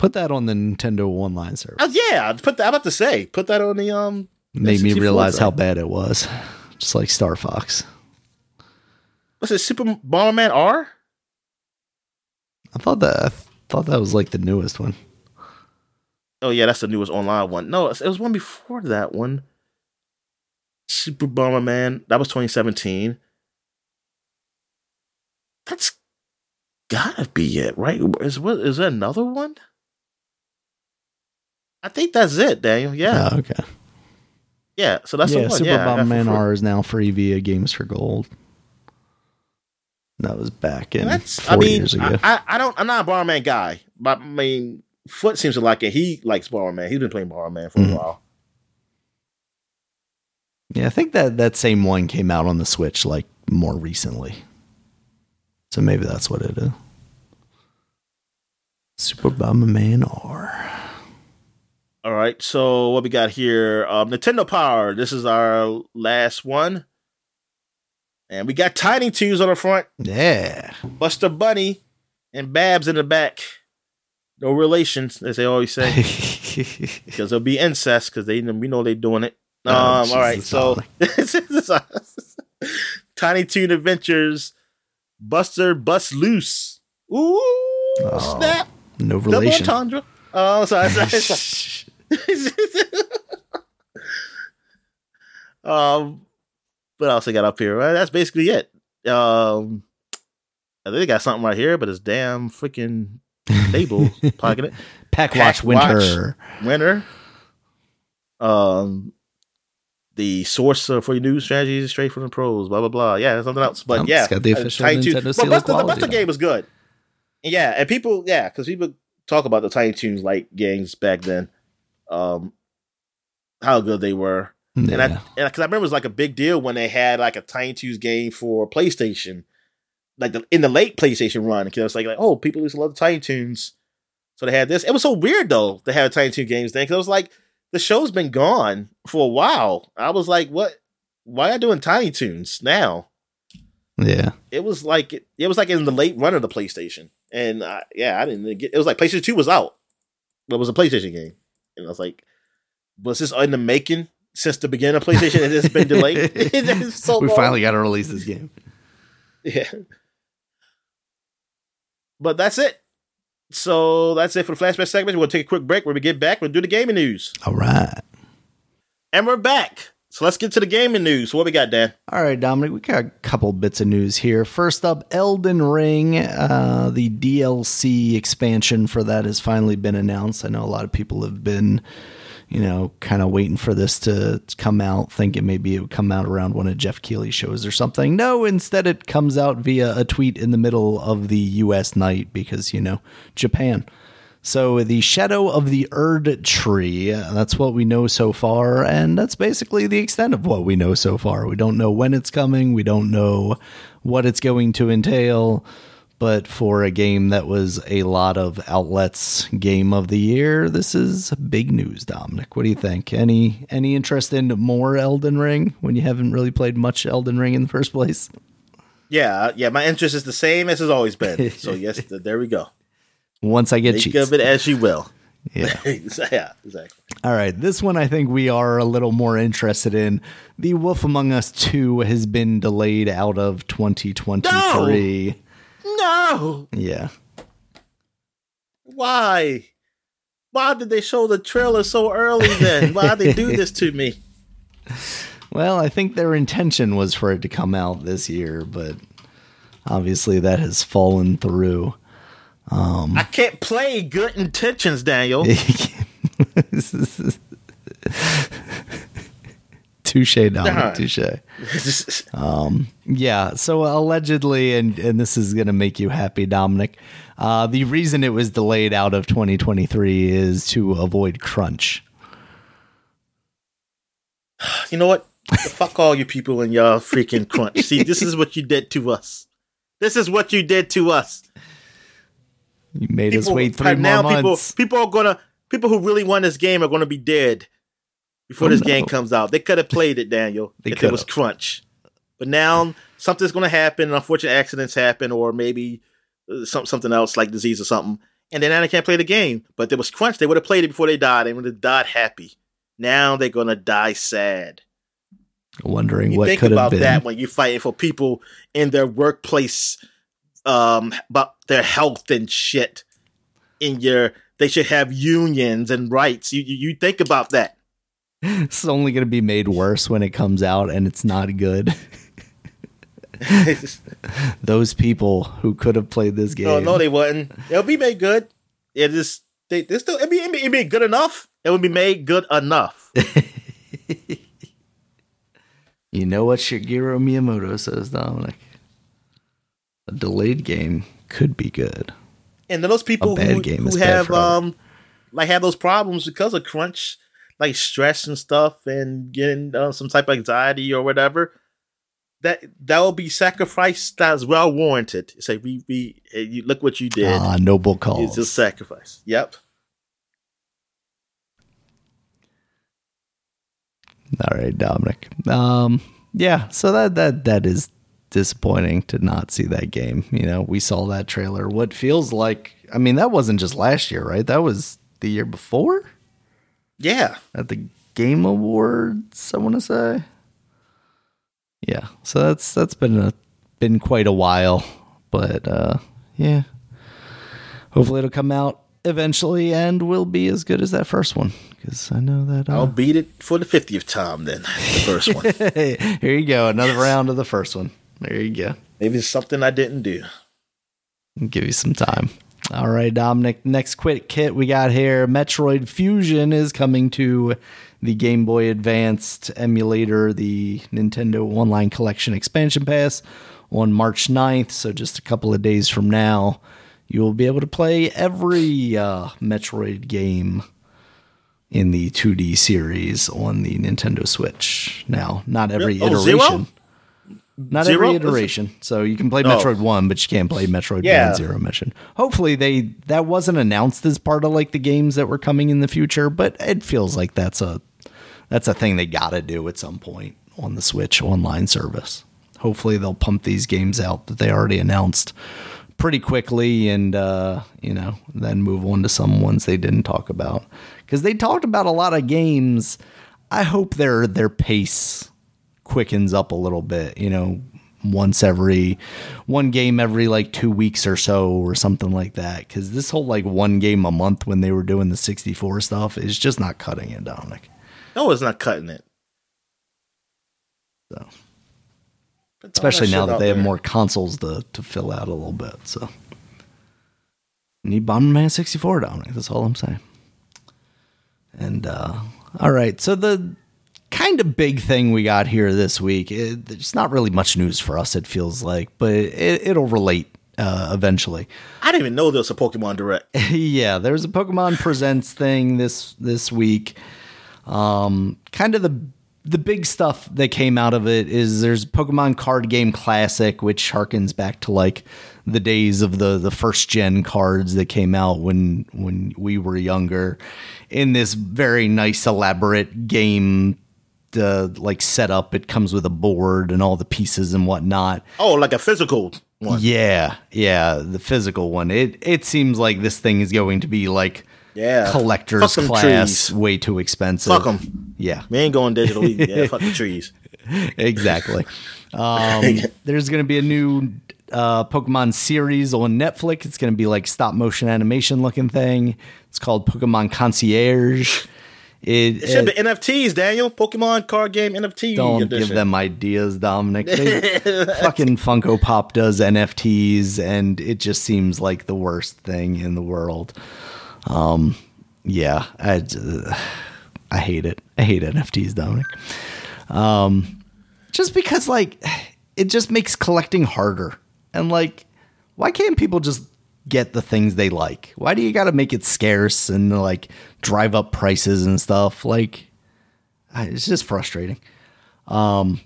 Put that on the Nintendo online server. oh, yeah, put that. I'm about to say, put that on the um. Made me realize how bad it was. Just like Star Fox. What's it? Super Bomberman R. I thought that I thought that was like the newest one. Oh yeah, that's the newest online one. No, it was one before that one. Super Bomberman. That was 2017. That's gotta be it, right? Is what is there another one? I think that's it, Daniel. Yeah, Oh, okay. yeah. So that's yeah, the one. Super yeah, Bomberman. R is now free via Games for Gold. That was back in That's. four I mean, years ago. I, I, don't. I'm not a Bomberman guy, but I mean, Foot seems to like it. He likes Bomberman. He's been playing Bomberman for Mhm. a while. yeah, I think that that same one came out on the Switch like more recently. So maybe that's what it is. Super Bomberman R. All right, so what we got here? Um, Nintendo Power. This is our last one, and we got Tiny Toons on the front, Yeah. Buster Bunny, and Babs in the back. No relations, as they always say, because it'll be incest. Because they we know they're doing it. Um, Oh, all right, so Tiny Toon Adventures, Buster Bust Loose. Ooh, Oh, snap! no Double relation. entendre. Oh, sorry, sorry, sorry. um, what else I got up here? Well, that's basically it. Um, I think they got something right here, but it's damn freaking label pocket it. Pack Pak Watch Winter. Winner. Um, the source for your news strategies straight from the pros. Blah blah blah. Yeah, something else, but Um, yeah, it's got the uh, official Tiny Toons- Nintendo But seal of Buster, the Buster game was good. Yeah, and people, yeah, because people talk about the Tiny Toons like games back then, um, how good they were. Yeah. And I, and because I remember it was like a big deal when they had like a Tiny Toons game for PlayStation, like the, in the late PlayStation run. Because it was like, like, oh, people used to love the Tiny Toons, so they had this. It was so weird though to have a Tiny Toon games then, because it was like the show's been gone for a while. I was like, what? Why are you doing Tiny Toons now? Yeah. It was like it, it was like in the late run of the PlayStation, and uh, yeah, I didn't get. It was like PlayStation Two was out, but it was a PlayStation game, and I was like, was this in the making since the beginning of PlayStation? and it's been delayed. so we long. finally got to release this game. Yeah. But that's it. So that's it for the flashback segment. We'll take a quick break. When we get back, we'll do the gaming news. All right. And we're back. So let's get to the gaming news. What we got, Dan? All right, Dominic, we got a couple bits of news here. First up, Elden Ring. Uh, the DLC expansion for that has finally been announced. I know a lot of people have been, you know, kind of waiting for this to come out, thinking maybe it would come out around one of Geoff Keighley shows or something. No, instead it comes out via a tweet in the middle of the U.S. night because, you know, Japan. So the Shadow of the Erdtree, that's what we know so far, and that's basically the extent of what we know so far. We don't know when it's coming, we don't know what it's going to entail, but for a game that was a lot of outlets game of the year, this is big news, Dominic. What do you think? Any any interest in more Elden Ring when you haven't really played much Elden Ring in the first place? Yeah, yeah. My interest is the same as it's always been. So yes, there we go. Once I get you, Think of it as you will. Yeah. yeah, exactly. All right, this one I think we are a little more interested in. The Wolf Among Us 2 has been delayed out of 2023. No, Yeah. why? Why did they show the trailer so early? Then why did they do this to me? Well, I think their intention was for it to come out this year, but obviously that has fallen through. I can't play good intentions, Daniel. touche, Dominic, touche. Yeah, so allegedly, and, and this is going to make you happy, Dominic. Uh, the reason it was delayed out of 2023 is to avoid crunch. you know what? Fuck all you people in y'all freaking crunch. See, this is what you did to us. This is what you did to us. You made us wait three and more now people months. people are gonna people who really want this game are gonna be dead before Oh, this no. game comes out. They could have played it, Daniel, They if it was crunch. But now something's gonna happen. Unfortunate accidents happen, or maybe uh, some something else like disease or something, and then now they can't play the game. But there was crunch. They would have played it before they died. They would have died happy. Now they're gonna die sad. Wondering You what think could have about been. that when you're fighting for people in their workplace, um, about their health and shit. In your, they should have unions and rights. You you, you think about that. It's only going to be made worse when it comes out and it's not good. Those people who could have played this game. no, no, they wouldn't. It'll be made good. It is. They, they still. It be, it be, it be good enough. It would be made good enough. You know what Shigeru Miyamoto says, Dominic? A delayed game could be good. And then those people A who, who is have um like have those problems because of crunch, like stress and stuff, and getting uh, some type of anxiety or whatever. That that will be sacrifice that's well warranted. It's like we we eh, you look what you did. Ah, noble cause. it's just sacrifice. Yep. All right, Dominic. Um, yeah, so that that that is disappointing to not see that game. You know, we saw that trailer. What feels like, I mean, that wasn't just last year, right? That was the year before Yeah. at the Game Awards. I want to say. Yeah, so that's that's been a been quite a while, but uh, yeah, hopefully it'll come out eventually and will be as good as that first one because I know that. I'll Uh, beat it for the fiftieth time. Then the first one. here you go, another round of the first one. There you go. Maybe it's something I didn't do. Give you some time. All right, Dominic. Next quick kit we got here Metroid Fusion is coming to the Game Boy Advanced emulator, the Nintendo Online Collection Expansion Pass, on March 9th. So, just a couple of days from now, you will be able to play every uh, Metroid game in the 2D series on the Nintendo Switch. Now, not every Oh, iteration. zero? Not Zero? every iteration. So you can play Metroid One, but you can't play Metroid Yeah. Beyond Zero Mission. Hopefully, they that wasn't announced as part of like the games that were coming in the future, but it feels like that's a that's a thing they got to do at some point on the Switch online service. hopefully they'll pump these games out that they already announced pretty quickly and uh, you know then move on to some ones they didn't talk about because they talked about a lot of games i hope their their pace quickens up a little bit you know once every one game every like two weeks or so or something like that because this whole like one game a month when they were doing the 64 stuff is just not cutting it dominic no it's not cutting it so especially now that they there. have more consoles to, to fill out a little bit. So need Bomberman 64 Dominic. That's all I'm saying. And uh, all right, so the kind of big thing we got here this week. It, it's not really much news for us. It feels like, but it, will relate uh, eventually. I didn't even know there was a Pokemon Direct. yeah, there's a Pokemon Presents thing this this week. Um, kind of the the big stuff that came out of it is there's Pokemon Card Game Classic, which harkens back to like the days of the the first gen cards that came out when when we were younger. In this very nice elaborate game uh, like setup, it comes with a board and all the pieces and whatnot. Oh, like a physical one. Yeah, yeah, the physical one. It it seems like this thing is going to be like yeah. collector's class, trees. way too expensive. Fuck them. Yeah. We ain't going digital. yeah, fuck the trees. exactly. Um, there's going to be a new uh, Pokemon series on Netflix. It's going to be like stop motion animation looking thing. It's called Pokemon Concierge. It, it should be NFTs, Daniel. Pokemon card game NFT. Don't edition. give them ideas, Dominic. They, fucking Funko Pop does NFTs, and it just seems like the worst thing in the world. Um, yeah, I, uh, I hate it. I hate NFTs, Dominic. Um, just because like it just makes collecting harder. And like, why can't people just get the things they like? Why do you got to make it scarce and like drive up prices and stuff? Like, it's just frustrating. Um,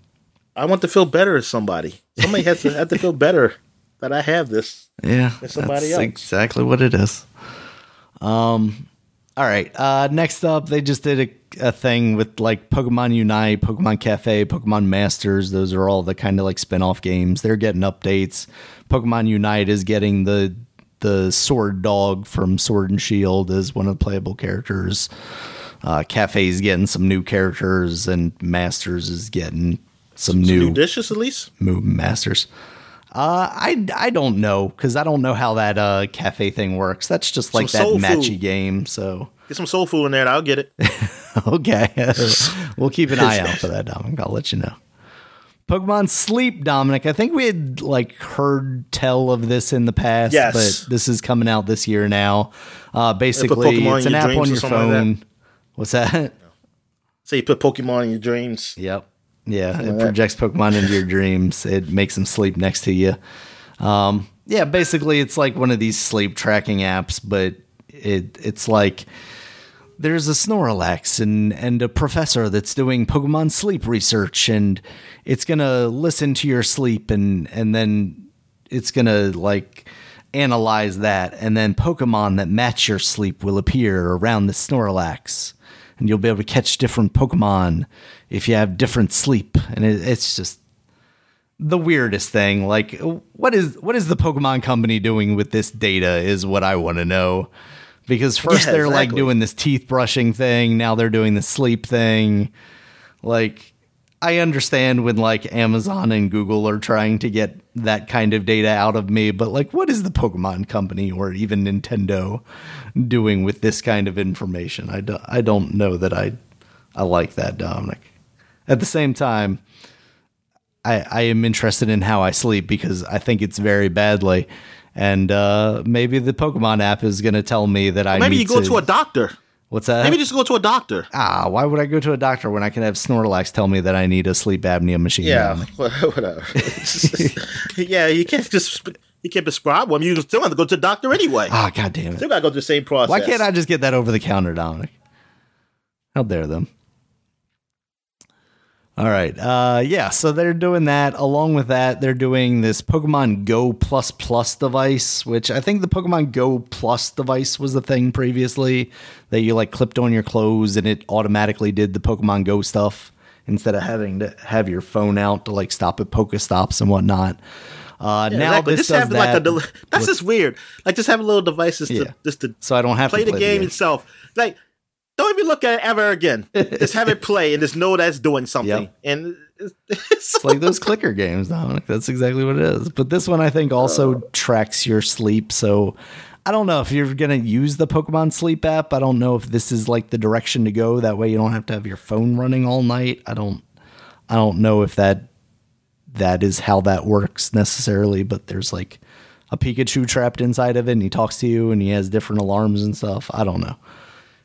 I want to feel better as somebody. Somebody has to have to feel better that I have this. Yeah, somebody else. Exactly what it is. Um, all right. Uh, next up, they just did a, a, thing with like Pokemon Unite, Pokemon Cafe, Pokemon Masters. Those are all the kind of like spin-off games. They're getting updates. Pokemon Unite is getting the the Sword Dog from Sword and Shield as one of the playable characters. Uh, Cafe is getting some new characters, and Masters is getting some, some new, new dishes at least. Move Masters. Uh, I, I don't know because I don't know how that uh, cafe thing works. That's just like some that matchy food. game. So get some soul food in there. I'll get it. okay, we'll keep an eye out for that, Dominic. I'll let you know. Pokemon Sleep, Dominic. I think we had like heard tell of this in the past, yes. but this is coming out this year now. Uh, basically, it's an app on your phone. Like What's that? So you put Pokemon in your dreams. Yep. Yeah, it projects Pokemon into your dreams. It makes them sleep next to you. Um, yeah, basically, it's like one of these sleep tracking apps, but it it's like there's a Snorlax and and a professor that's doing Pokemon sleep research, and it's gonna listen to your sleep, and and then it's gonna like analyze that, and then Pokemon that match your sleep will appear around the Snorlax and you'll be able to catch different Pokemon if you have different sleep. And it, it's just the weirdest thing. Like, what is what is the Pokemon Company doing with this data? Is what I want to know. Because first yeah, they're exactly. like doing this teeth brushing thing, now they're doing the sleep thing. Like, I understand when like Amazon and Google are trying to get that kind of data out of me, but like, what is the Pokemon Company or even Nintendo doing with this kind of information. I, don't. I don't know that I I like that, Dominic. At the same time, I I am interested in how I sleep because I think it's very badly, and uh, maybe the Pokemon app is going to tell me that I maybe you go to, to a doctor. What's that? Maybe just go to a doctor. Ah, why would I go to a doctor when I can have Snorlax tell me that I need a sleep apnea machine? Yeah, whatever. yeah, you can't just you can't prescribe one. You still have to go to the doctor anyway. Ah, oh, god damn it! Still got to go through the same process. Why can't I just get that over the counter, Dominic? How dare them? All right. Uh, yeah, so they're doing that. Along with that, they're doing this Pokemon Go Plus Plus device, which I think the Pokemon Go Plus device was the thing previously that you like clipped on your clothes and it automatically did the Pokemon Go stuff instead of having to have your phone out to like stop at Pokestops and whatnot. Uh, Yeah, now exactly. this just having that. like a del- that's just weird. Like just having little devices Yeah. to just to so I don't have play to the game itself. Like don't even look at it ever again. just have it play and just know that's doing something. Yep. And it's, It's like those clicker games, Dominic. That's exactly what it is. But this one, I think, also uh. tracks your sleep. So I don't know if you're going to use the Pokemon Sleep app. I don't know if this is like the direction to go. That way, you don't have to have your phone running all night. I don't. I don't know if that that is how that works necessarily. But there's like a Pikachu trapped inside of it, and he talks to you, and he has different alarms and stuff. I don't know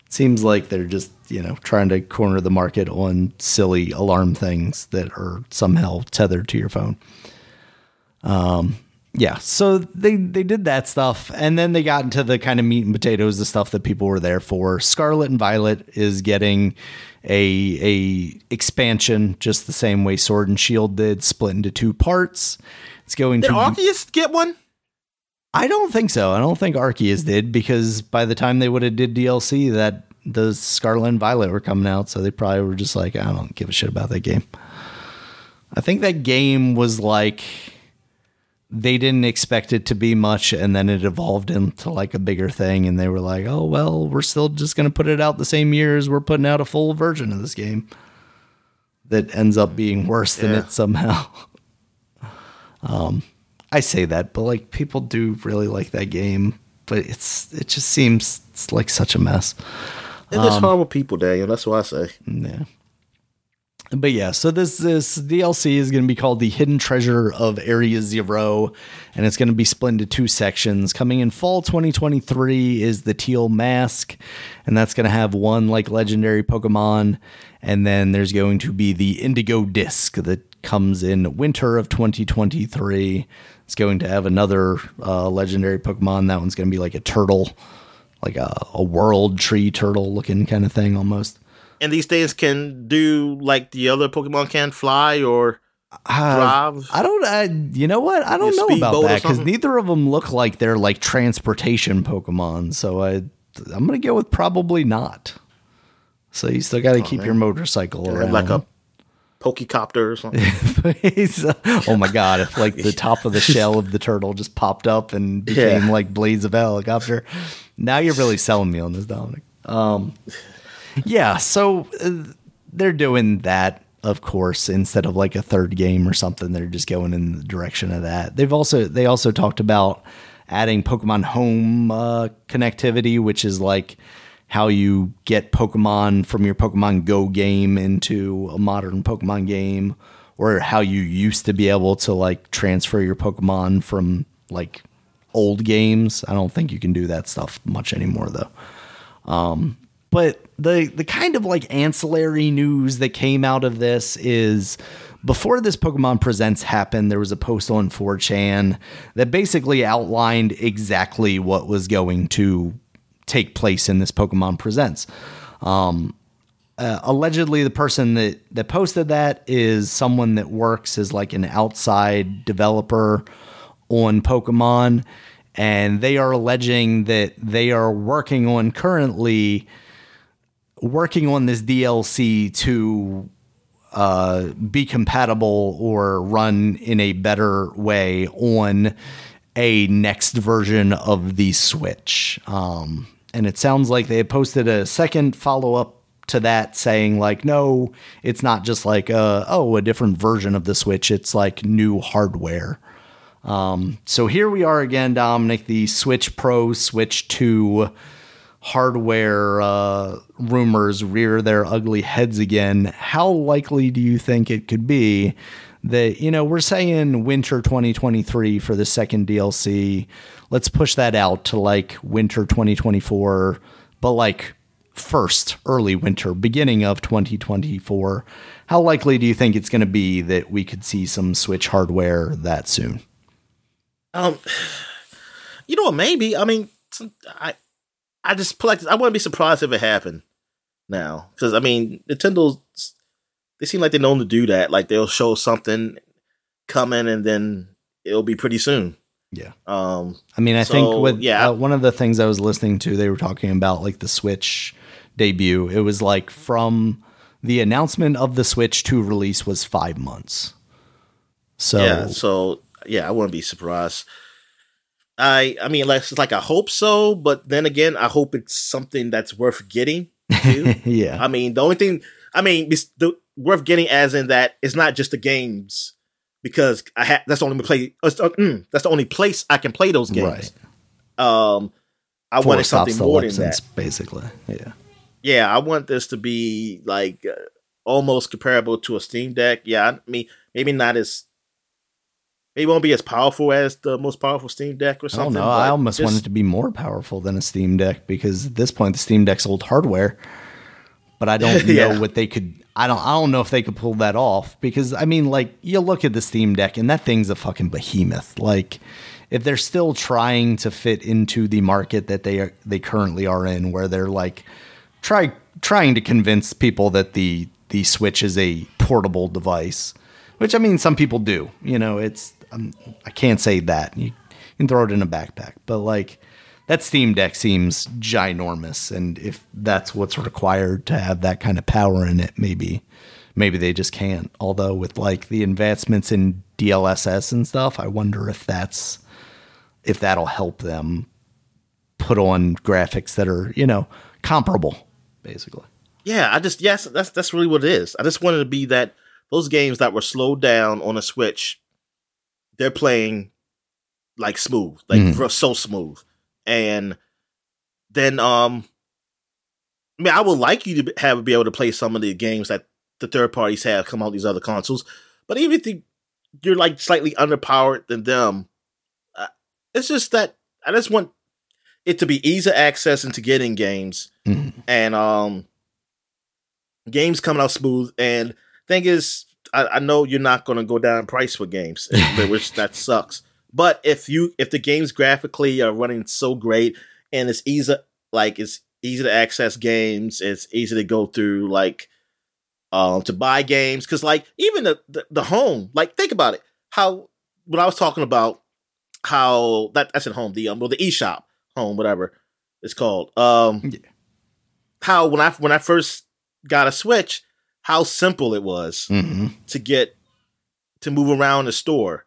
seems like they're just you know trying to corner the market on silly alarm things that are somehow tethered to your phone. Um yeah so they they did that stuff and then they got into the kind of meat and potatoes the stuff that people were there for. Scarlet and violet is getting a a expansion just the same way sword and shield did split into two parts. It's going did to Arceus get one? I don't think so. I don't think Arceus did because by the time they would have did DLC, that the Scarlet and Violet were coming out, so they probably were just like, I don't give a shit about that game. I think that game was like they didn't expect it to be much, and then it evolved into like a bigger thing, and they were like, oh well, we're still just gonna put it out the same year as we're putting out a full version of this game. That ends up being worse than Yeah. it somehow. Um, I say that, but like people do really like that game, but it's it just seems it's like such a mess. They're just um, horrible people, Daniel. That's what I say. Yeah. But yeah, so this this DLC is going to be called the Hidden Treasure of Area Zero, and it's going to be split into two sections. Coming in fall 2023 is the Teal Mask, and that's going to have one like legendary Pokemon, and then there's going to be the Indigo Disc that comes in winter of 2023. It's going to have another uh, legendary Pokemon. That one's going to be like a turtle, like a, a world tree turtle looking kind of thing almost. And these things can do like the other Pokemon can fly or Uh, drive. I don't. I, you know what? I don't know about that because neither of them look like they're like transportation Pokemon. So I, I'm gonna go with probably not. So you still got to keep your motorcycle around. like a Pokecopter or something. Oh my god! If like the top of the shell of the turtle just popped up and became Yeah. like blades of a helicopter, now you're really selling me on this, Dominic. Um, yeah. So uh, they're doing that, of course, instead of like a third game or something. They're just going in the direction of that. They've also they also talked about adding Pokemon Home uh, connectivity, which is like how you get Pokemon from your Pokemon Go game into a modern Pokemon game, or how you used to be able to like transfer your Pokemon from like old games. I don't think you can do that stuff much anymore though. Um, but the the kind of like ancillary news that came out of this is before this Pokemon Presents happened, there was a post on 4chan that basically outlined exactly what was going to take place in this Pokemon Presents. Um, uh, allegedly, the person that that posted that is someone that works as like an outside developer on Pokemon, and they are alleging that they are working on currently working on this DLC to uh, be compatible or run in a better way on a next version of the Switch. Um, and it sounds like they had posted a second follow up to that saying like no it's not just like uh oh a different version of the switch. It's like new hardware. Um so here we are again dominic the switch pro switch 2 hardware uh, rumors rear their ugly heads again, how likely do you think it could be that, you know, we're saying winter 2023 for the second DLC? Let's push that out to like winter 2024, but like first, early winter, beginning of 2024. How likely do you think it's going to be that we could see some Switch hardware that soon? Um, you know what? Maybe. I mean, I, I just. I wouldn't be surprised if it happened now, because I mean, Nintendo. They seem like they're known to do that. Like they'll show something coming, and then it'll be pretty soon. Yeah. Um, I mean, I So, think with yeah. uh, one of the things I was listening to, they were talking about like the Switch debut. It was like from the announcement of the Switch to release was five months. So yeah, so yeah, I wouldn't be surprised. I I mean, like, it's like I hope so, but then again, I hope it's something that's worth getting. Yeah, I mean, the only thing I mean, it's the worth getting as in that it's not just the games because I have that's the only play. Uh, mm, that's the only place I can play those games. Right. Um, I wanted something more than that. Basically, yeah, yeah. I want this to be like uh, almost comparable to a Steam Deck. Yeah, I mean, maybe not as it won't be as powerful as the most powerful Steam Deck or something. I don't know. I almost just, want it to be more powerful than a Steam Deck because at this point the Steam Deck's old hardware. But I don't yeah. know what they could. I don't. I don't know if they could pull that off because I mean, like you look at the Steam Deck and that thing's a fucking behemoth. Like if they're still trying to fit into the market that they are, they currently are in, where they're like try trying to convince people that the the Switch is a portable device, which I mean some people do. You know, it's I'm, I can not say that. You can throw it in a backpack, but like that Steam Deck seems ginormous, and if that's what's required to have that kind of power in it, maybe maybe they just can't. Although with like the advancements in DLSS and stuff, I wonder if that's if that'll help them put on graphics that are you know comparable, basically. Yeah, I just yes, that's that's really what it is. I just wanted to be that those games that were slowed down on a Switch they're playing like smooth, like mm. so smooth. And then, um, I mean, I would like you to have be able to play some of the games that the third parties have come out these other consoles. But even if you're like slightly underpowered than them, uh, it's just that I just want it to be easy access into getting games mm. and um games coming out smooth. And thing is, I, I know you're not going to go down in price for games, which that sucks. But if you if the games graphically are running so great and it's easy like it's easy to access games, it's easy to go through like um to buy games because like even the, the, the home like think about it how when I was talking about how that that's at home the um well the eShop home whatever it's called um yeah. how when I when I first got a Switch how simple it was mm-hmm. to get to move around the store.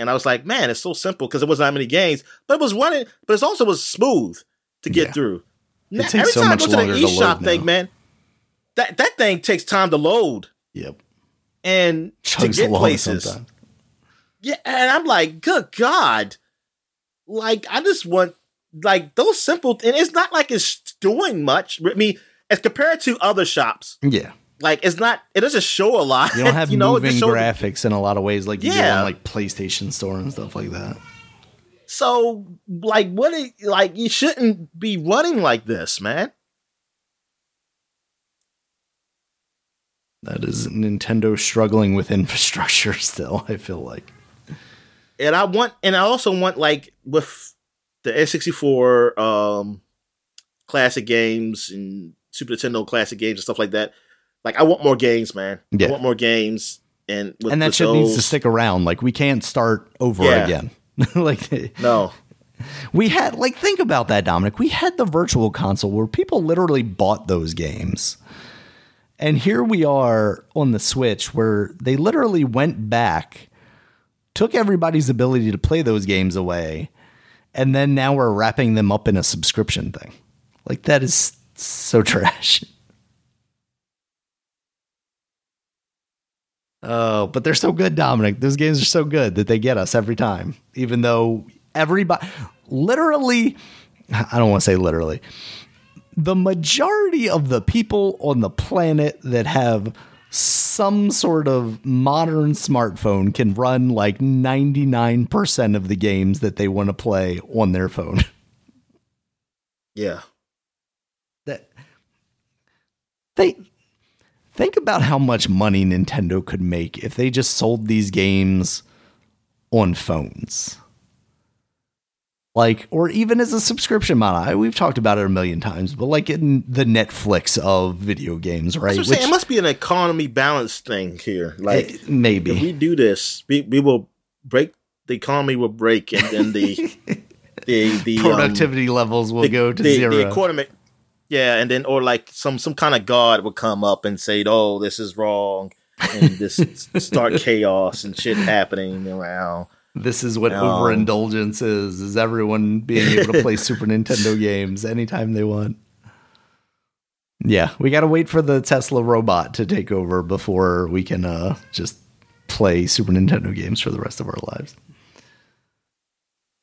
And I was like, man, it's so simple because it wasn't that many games, but it was running, but it also was smooth to get yeah. through. Now, every so time I go to the eShop thing, man, that that thing takes time to load. Yep. And Chugs to get places. Sometimes. Yeah, and I'm like, good God. Like, I just want like those simple and it's not like it's doing much. I mean, as compared to other shops. Yeah like it's not it doesn't show a lot. You don't have you know, moving graphics in a lot of ways like you yeah. on like PlayStation Store and stuff like that. So like what it, like you shouldn't be running like this, man. That is Nintendo struggling with infrastructure still, I feel like. And I want and I also want like with the N64 um classic games and Super Nintendo classic games and stuff like that like I want more games, man. Yeah. I want more games, and with, and that shit those, needs to stick around. Like we can't start over yeah. again. like no, we had like think about that, Dominic. We had the virtual console where people literally bought those games. And here we are on the Switch where they literally went back, took everybody's ability to play those games away, and then now we're wrapping them up in a subscription thing. Like that is so trash. Oh, but they're so good, Dominic. Those games are so good that they get us every time, even though everybody, literally, I don't want to say literally, the majority of the people on the planet that have some sort of modern smartphone can run like 99% of the games that they want to play on their phone. Yeah. That they Think about how much money Nintendo could make if they just sold these games on phones. Like, or even as a subscription model. We've talked about it a million times, but like in the Netflix of video games, right? Which, saying, it must be an economy balance thing here. Like, eh, maybe. If we do this, we, we will break, the economy will break, and then the. the, the productivity um, levels will the, go to the, zero. The yeah, and then or like some some kind of god would come up and say, "Oh, this is wrong," and this start chaos and shit happening around. This is what um, overindulgence is: is everyone being able to play Super Nintendo games anytime they want. Yeah, we got to wait for the Tesla robot to take over before we can uh, just play Super Nintendo games for the rest of our lives.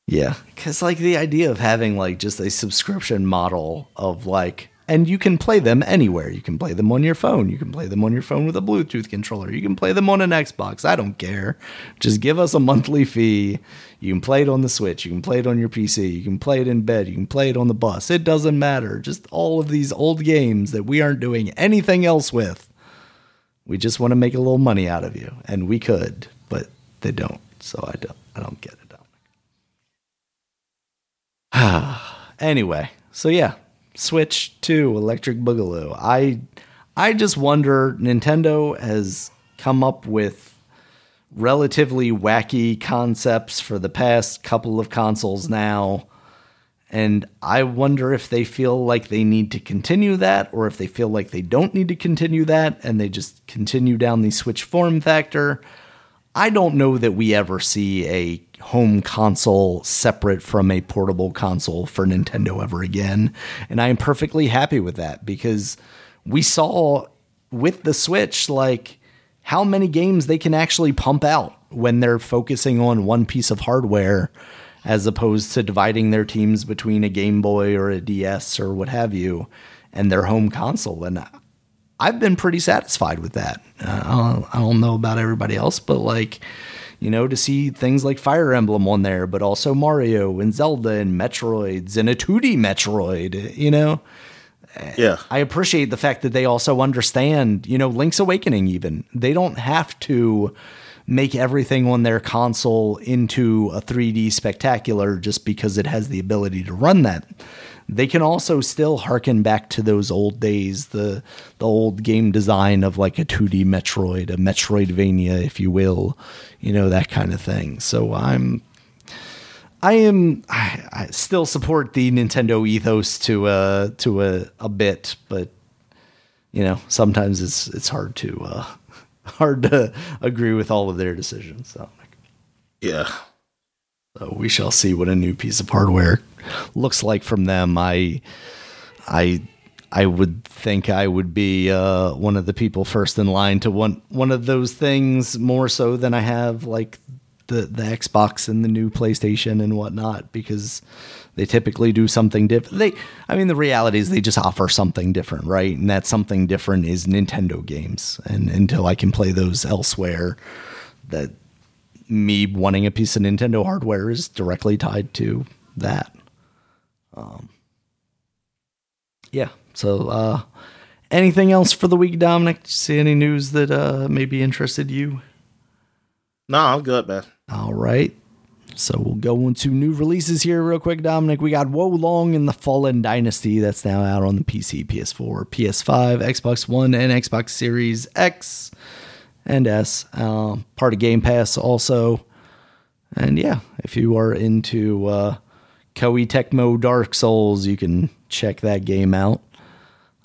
Yeah. Because, like, the idea of having, like, just a subscription model of, like, and you can play them anywhere. You can play them on your phone. You can play them on your phone with a Bluetooth controller. You can play them on an Xbox. I don't care. Just give us a monthly fee. You can play it on the Switch. You can play it on your PC. You can play it in bed. You can play it on the bus. It doesn't matter. Just all of these old games that we aren't doing anything else with. We just want to make a little money out of you, and we could, but they don't. So I don't. I don't get anyway, so yeah, Switch to Electric Boogaloo. I I just wonder Nintendo has come up with relatively wacky concepts for the past couple of consoles now. And I wonder if they feel like they need to continue that or if they feel like they don't need to continue that and they just continue down the Switch form factor. I don't know that we ever see a home console separate from a portable console for Nintendo ever again. And I am perfectly happy with that because we saw with the Switch, like, how many games they can actually pump out when they're focusing on one piece of hardware as opposed to dividing their teams between a Game Boy or a DS or what have you and their home console. And I've been pretty satisfied with that. Uh, I, don't, I don't know about everybody else, but like, you know, to see things like Fire Emblem on there, but also Mario and Zelda and Metroids and a 2D Metroid, you know? Yeah. I appreciate the fact that they also understand, you know, Link's Awakening, even. They don't have to make everything on their console into a 3D spectacular just because it has the ability to run that they can also still harken back to those old days, the the old game design of like a 2D Metroid, a Metroidvania, if you will, you know that kind of thing. So I'm I am I, I still support the Nintendo ethos to uh to a a bit, but you know sometimes it's it's hard to uh hard to agree with all of their decisions. So yeah, so we shall see what a new piece of hardware looks like from them. I, I, I would think I would be uh, one of the people first in line to want one of those things more so than I have like the the Xbox and the new PlayStation and whatnot because they typically do something different. They, I mean, the reality is they just offer something different, right? And that something different is Nintendo games. And until I can play those elsewhere, that me wanting a piece of Nintendo hardware is directly tied to that. Um, yeah. So, uh, anything else for the week, Dominic? see any news that uh, maybe interested you? No, I'm good, man. All right. So we'll go into new releases here real quick, Dominic. We got Wo Long in the Fallen Dynasty that's now out on the PC, PS4, PS5, Xbox One, and Xbox Series X and S. Um, part of Game Pass also. And yeah, if you are into uh, Koei Tecmo Dark Souls, you can check that game out.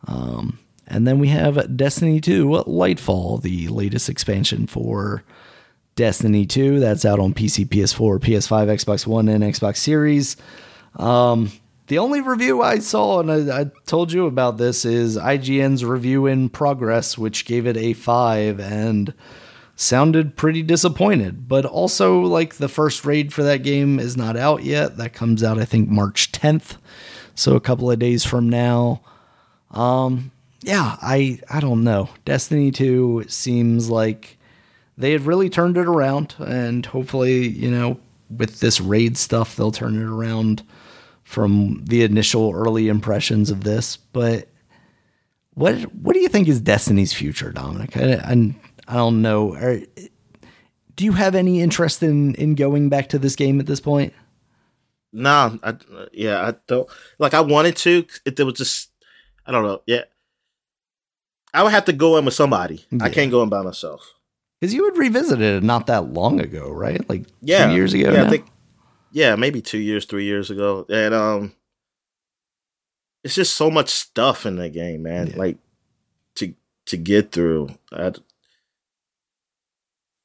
Um, and then we have Destiny 2 Lightfall, the latest expansion for Destiny 2. That's out on PC, PS4, PS5, Xbox One, and Xbox Series. Um, the only review I saw, and I, I, told you about this, is IGN's review in progress, which gave it a five and sounded pretty disappointed. But also, like, the first raid for that game is not out yet. That comes out, I think, March 10th. So a couple of days from now. Um, yeah, I, I don't know. Destiny 2 seems like they had really turned it around, and hopefully, you know, with this raid stuff, they'll turn it around from the initial early impressions of this. But what what do you think is Destiny's future, Dominic? I, I, I don't know. Are, do you have any interest in in going back to this game at this point? No, nah, I, yeah, I don't. Like I wanted to, it, it was just I don't know. Yeah, I would have to go in with somebody. Yeah. I can't go in by myself. Because you had revisited it not that long ago, right? Like yeah, years ago. Yeah, now? I think yeah, maybe two years, three years ago, and um, it's just so much stuff in the game, man. Yeah. Like to to get through, I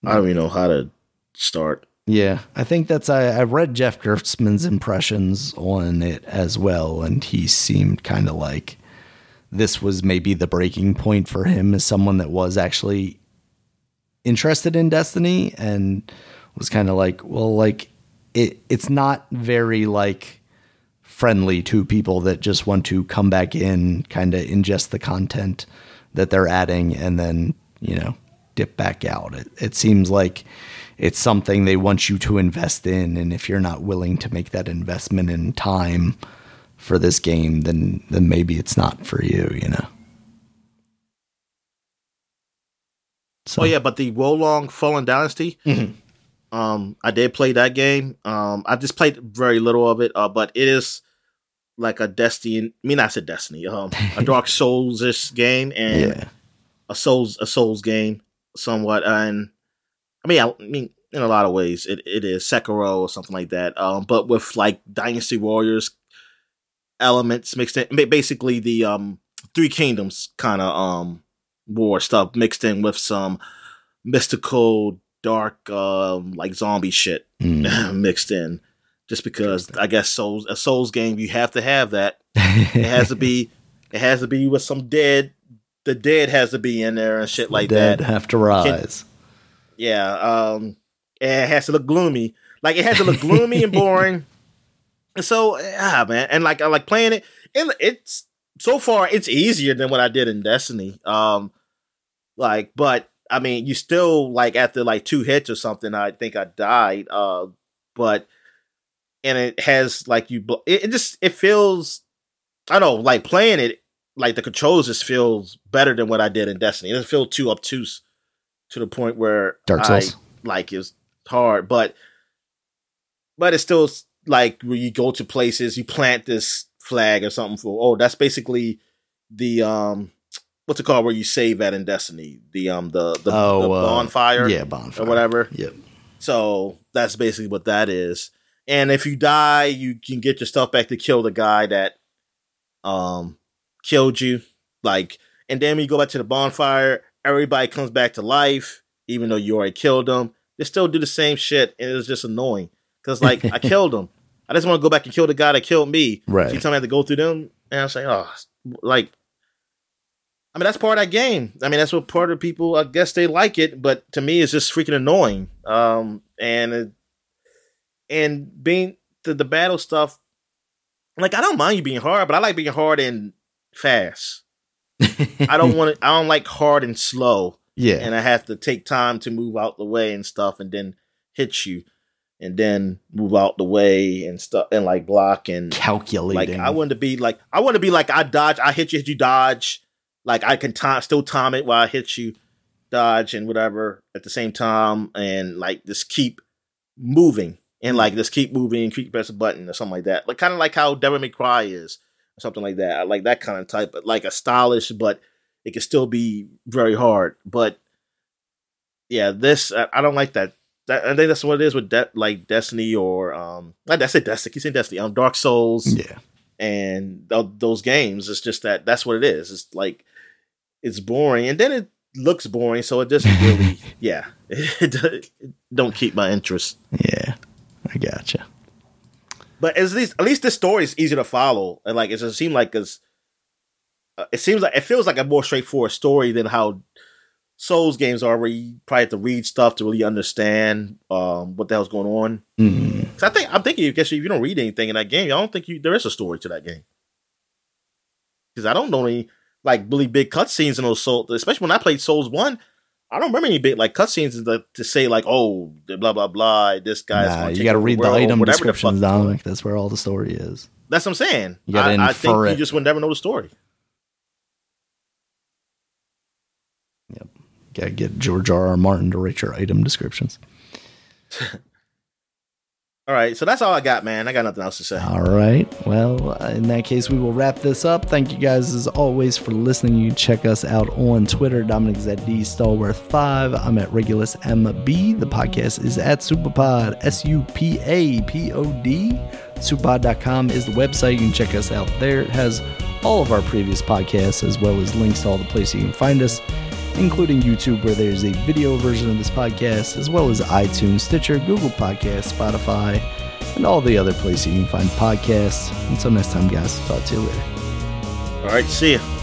I don't even know how to start. Yeah, I think that's I, I read Jeff Gerstmann's impressions on it as well, and he seemed kind of like this was maybe the breaking point for him as someone that was actually interested in Destiny and was kind of like, well, like it it's not very like friendly to people that just want to come back in, kind of ingest the content that they're adding and then, you know, dip back out. It, it seems like it's something they want you to invest in. And if you're not willing to make that investment in time for this game, then, then maybe it's not for you, you know? So, Oh yeah, but the Wo Long Fallen Dynasty. Mhm. Um, I did play that game. Um, I just played very little of it. Uh, but it is like a Destiny. I mean, I said Destiny. Um, a Dark Souls ish game and yeah. a Souls a Souls game somewhat. And I mean, I, I mean, in a lot of ways, it, it is Sekiro or something like that. Um, but with like Dynasty Warriors elements mixed in, basically the um Three Kingdoms kind of um war stuff mixed in with some mystical, dark, um like zombie shit Mm. mixed in. Just because I guess Souls a Souls game, you have to have that. It has to be. It has to be with some dead. The dead has to be in there and shit like Dead that. have to rise. Yeah. Um. it has to look gloomy. Like it has to look gloomy and boring. And so, ah, man, and like I like playing it. And it's so far it's easier than what I did in Destiny. Um. Like, but I mean, you still like after like two hits or something. I think I died. Uh. But and it has like you. bl- It, it just it feels. I don't know, like playing it. Like the controls just feels better than what I did in Destiny. It doesn't feel too obtuse to the point where Dark I, Souls. like it's hard, but but it's still like where you go to places, you plant this flag or something for. Oh, that's basically the um, what's it called where you save at in Destiny? The um, the the, Oh, the uh, bonfire, Yeah, bonfire. or whatever. Yep. So that's basically what that is. And if you die, you can get your stuff back to kill the guy that um killed you. Like, and then when you go back to the bonfire, everybody comes back to life, even though you already killed them. They still do the same shit, and it's just annoying. Cause like I killed them. I just want to go back and kill the guy that killed me. Right. So you tell me I have to go through them, and I'm saying, oh, like, I mean, that's part of that game. I mean, that's what part of people, I guess, they like it, but to me, it's just freaking annoying. Um, and it, and being the, the battle stuff, like, I don't mind you being hard, but I like being hard and fast. I don't want to. I don't like hard and slow, yeah. and I have to take time to move out the way and stuff, and then hit you, and then move out the way and stuff, and like block and like Calculating. I want to be like I want to be like I dodge, I hit you, hit you, dodge. Like I can time still time it while I hit you, dodge and whatever at the same time, and like just keep moving and like just keep moving, and keep press a button or something like that. Like kind of like how Devil May Cry is, or something like that. I like that kind of type, but like a stylish, but it can still be very hard. But yeah, this I, I don't like that. That, I think that's what it is with de- like Destiny or um, I said Destiny. Keep saying Destiny. Um, Dark Souls yeah. and th- those games. It's just that that's what it is. It's like it's boring, and then it looks boring, so it doesn't really, yeah, it, it don't keep my interest. Yeah. I gotcha. But at least at least this story is easy to follow, and like it just seems like it's, uh, it seems like it feels like a more straightforward story than how Souls games are, where you probably have to read stuff to really understand um, what the hell's going on. Mm. I think I'm thinking, I guess if you don't read anything in that game, I don't think you, there is a story to that game. Because I don't know any like really big cutscenes in those Souls, especially when I played Souls One. I don't remember any big like cutscenes to, to say like, oh, blah blah blah. This guy's Nah, you got to read the world," or item the descriptions, called. Dominic. That's where all the story is. That's what I'm saying. You gotta I, I think infer you just would never know the story. Yep, Got to get George R. R. Martin to write your item descriptions. All right, so that's all I got, man. I got nothing else to say. All right. Well, in that case, we will wrap this up. Thank you guys as always for listening. You check us out on Twitter. Dominic's at D Stallworth5. I'm at Regulus MB. The podcast is at Supapod, S U P A P O D. Supod.com is the website. You can check us out there. It has all of our previous podcasts as well as links to all the places you can find us, including YouTube, where there's a video version of this podcast, as well as iTunes, Stitcher, Google Podcasts, Spotify, and all the other places you can find podcasts. Until next time, guys, talk to you later. All right, see ya.